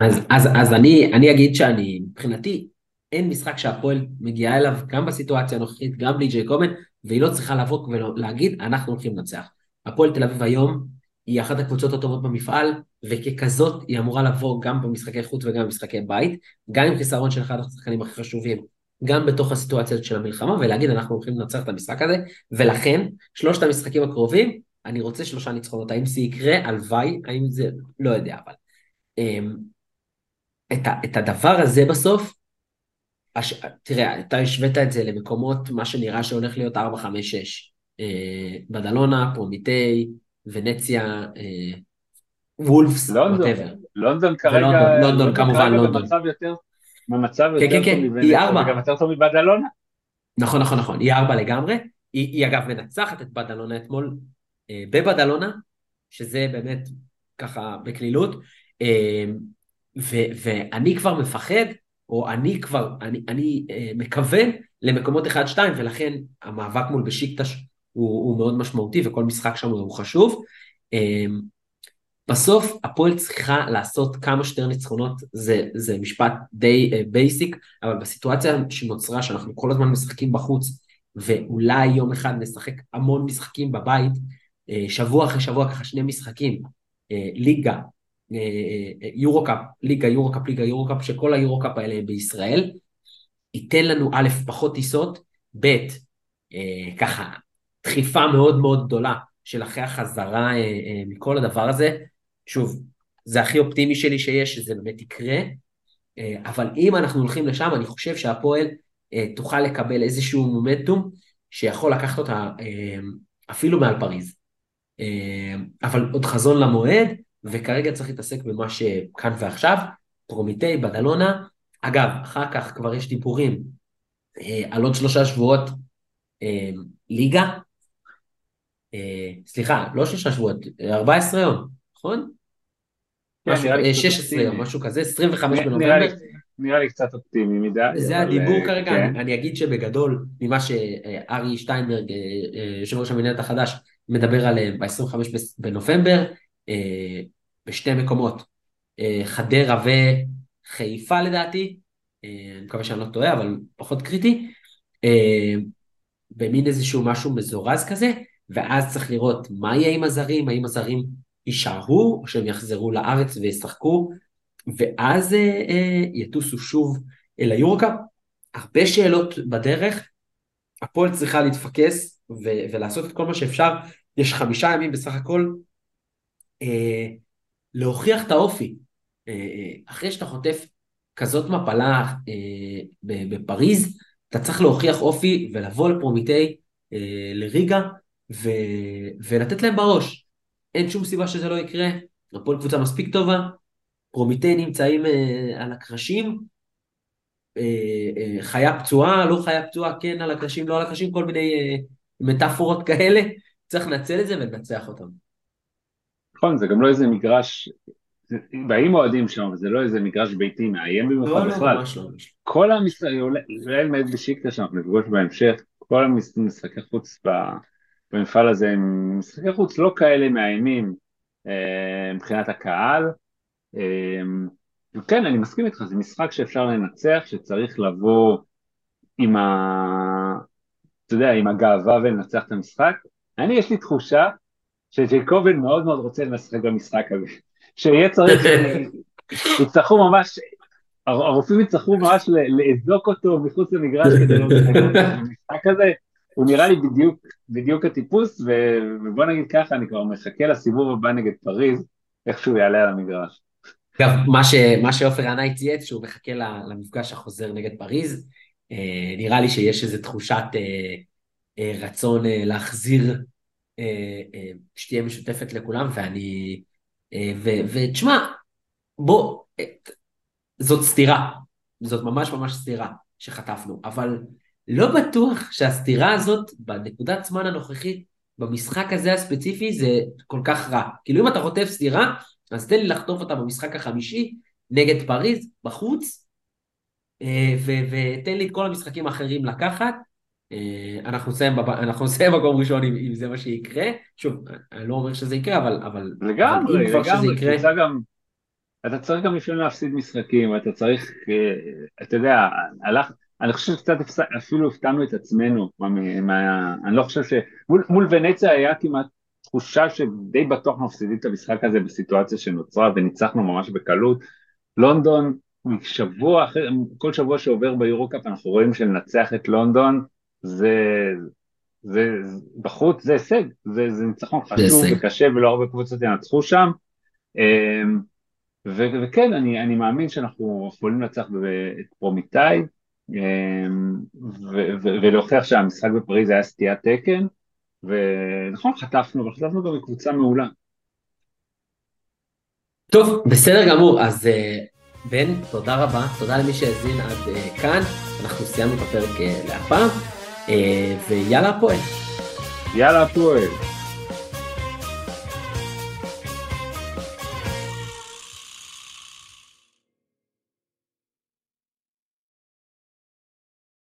אז, אז, אז אני, אני אגיד שאני, מבחינתי, אין משחק שהפועל מגיעה אליו, גם בסיטואציה הנוכחית, גם בלי ג'יי קומן, והיא לא צריכה לבוא ולהגיד, אנחנו הולכים לנצח. הפועל תל אביב היום היא אחת הקבוצות הטובות במפעל, וככזאת היא אמורה לבוא גם במשחקי חוץ וגם במשחקי בית, גם עם חיסרון של אחד השחקנים הכי חשובים, גם בתוך הסיטואציה של המלחמה, ולהגיד אנחנו הולכים לנצח את המשחק הזה, ולכן שלושת המשחקים הקרובים, אני רוצה שלושה ניצחונות. האם זה יקרה? הלוואי, האם זה... לא יודע, אבל... אמ, את, ה, את הדבר הזה בסוף, הש... תראה, אתה השווית את זה למקומות, מה שנראה שהולך להיות 4-5-6. אה, בדלונה, פרומיטי, ונציה, אה, וולפס, ווטאבר. לונדון כרגע, לונדון, כמובן, לונדון. במצב יותר, במצב כן, יותר כן, טוב כן, היא ארבע. וגם יותר טוב מבדלונה. נכון, נכון, נכון, היא ארבע לגמרי. היא, היא אגב מנצחת את בדלונה אתמול אה, בבדלונה, שזה באמת ככה בקלילות, אה, ו, ואני כבר מפחד, או אני כבר, אני, אני אה, מכוון למקומות 1-2, ולכן המאבק מול בשיקטש הוא, הוא מאוד משמעותי, וכל משחק שם הוא חשוב. אה, בסוף הפועל צריכה לעשות כמה שיותר ניצחונות, זה, זה משפט די basic, אה, אבל בסיטואציה שנוצרה, שאנחנו כל הזמן משחקים בחוץ, ואולי יום אחד נשחק המון משחקים בבית, אה, שבוע אחרי שבוע, ככה שני משחקים, אה, ליגה, יורו-קאפ, ליגה, יורו-קאפ, ליגה, יורו-קאפ, שכל היורו-קאפ האלה הם בישראל, ייתן לנו א', פחות טיסות, ב', אה, ככה, דחיפה מאוד מאוד גדולה של אחרי החזרה uh, uh, מכל הדבר הזה, שוב, זה הכי אופטימי שלי שיש, שזה באמת יקרה, אה, אבל אם אנחנו הולכים לשם, אני חושב שהפועל אה, תוכל לקבל איזשהו מומנטום שיכול לקחת אותה אה, אפילו מעל פריז. אבל עוד חזון למועד, וכרגע צריך להתעסק במה שכאן ועכשיו, פרומיטי, בדלונה. אגב, אחר כך כבר יש דיבורים על עוד שלושה שבועות ליגה. סליחה, לא שלושה שבועות, 14 יום, נכון? כן, משהו, נראה לי קצת 16 יום. משהו כזה, 25 נראה בנובמבר. נראה לי קצת אופטימי מדי. זה הדיבור אה, כרגע, כן. אני, אגיד שבגדול, ממה שארי שטיינברג, אה, אה, יושב ראש המנהלת החדש, מדבר עליהם ב-25 בנובמבר, אה, בשתי מקומות, אה, חדרה וחיפה לדעתי, אה, אני מקווה שאני לא טועה, אבל פחות קריטי, אה, במין איזשהו משהו מזורז כזה, ואז צריך לראות מה יהיה עם הזרים, האם הזרים יישארו, או שהם יחזרו לארץ וישחקו, ואז אה, אה, יטוסו שוב אל היורקאפ. הרבה שאלות בדרך, הפועל צריכה להתפקס ו- ולעשות את כל מה שאפשר. יש חמישה ימים בסך הכל אה, להוכיח את האופי. אה, אה, אחרי שאתה חוטף כזאת מפלה אה, בפריז, אתה צריך להוכיח אופי ולבוא לפרומיטי, אה, לריגה, ו- ולתת להם בראש. אין שום סיבה שזה לא יקרה, הפועל קבוצה מספיק טובה, פרומיטי נמצאים אה, על הקרשים, אה, אה, חיה פצועה, לא חיה פצועה, כן על הקרשים, לא על הקרשים, כל מיני אה, מטאפורות כאלה, צריך לנצל את זה ולנצח אותם. נכון, זה גם לא איזה מגרש, באים אוהדים שם, אבל זה לא איזה מגרש ביתי מאיים במיוחד לא, לא, בכלל. לא. כל המשחקים, אולי למעט בשיקטה שאנחנו נפגוש בהמשך, כל המשחקי חוץ במפעל הזה הם משחקי חוץ לא כאלה מאיימים אה, מבחינת הקהל. אה, וכן, אני מסכים איתך, זה משחק שאפשר לנצח, שצריך לבוא עם ה... אתה יודע, עם הגאווה ולנצח את המשחק. אני, יש לי תחושה שג'ייקובן מאוד מאוד רוצה לשחק במשחק הזה. שיהיה צריך, יצטרכו ממש, הר- הרופאים יצטרכו ממש לאזוק אותו מחוץ למגרש כדי לא לשחק במשחק הזה. הוא נראה לי בדיוק, בדיוק הטיפוס, ו- ובוא נגיד ככה, אני כבר מחכה לסיבוב הבא נגד פריז, איך שהוא יעלה על המגרש. אגב, מה, ש, מה שעופר ינאי צייץ, שהוא מחכה למפגש החוזר נגד פריז, אה, נראה לי שיש איזו תחושת אה, אה, רצון להחזיר, שתהיה משותפת לכולם, ואני... ו- ותשמע, בוא, זאת סתירה, זאת ממש ממש סתירה שחטפנו, אבל לא בטוח שהסתירה הזאת בנקודת זמן הנוכחית, במשחק הזה הספציפי, זה כל כך רע. כאילו אם אתה חוטף סתירה, אז תן לי לחטוף אותה במשחק החמישי נגד פריז, בחוץ, אה, ותן לי את כל המשחקים האחרים לקחת. אה, אנחנו נסיים, בב... אנחנו נסיים מקום ראשון אם, אם זה מה שיקרה. שוב, אני לא אומר שזה יקרה, אבל, אבל, אבל לגמרי, שזה לגמרי, יקרה, קבוצה גם, אתה צריך גם לפעמים להפסיד משחקים, אתה צריך, אתה יודע, הלך, אני חושב שקצת אפילו הפתענו את עצמנו, מה, מה, אני לא חושב ש... מול, מול ונציה היה כמעט תחושה שדי בטוח מפסידים את המשחק הזה בסיטואציה שנוצרה וניצחנו ממש בקלות. לונדון, שבוע אחרי, כל שבוע שעובר ביורו-קאפ אנחנו רואים שלנצח את לונדון זה, זה, בחוץ זה הישג, זה, זה ניצחון חשוב וקשה ולא הרבה קבוצות ינצחו שם. אמ, ו- וכן, אני, אני מאמין שאנחנו יכולים לנצח את פרומיטאי ולהוכיח שהמשחק בפריז היה סטיית תקן, ונכון, חטפנו, אבל חטפנו גם מקבוצה מעולה. טוב, בסדר גמור, אז אה, בן, תודה רבה, תודה למי שהאזין עד uh, כאן, אנחנו סיימנו את הפרק uh, להפעם, ויאללה הפועל. יאללה הפועל.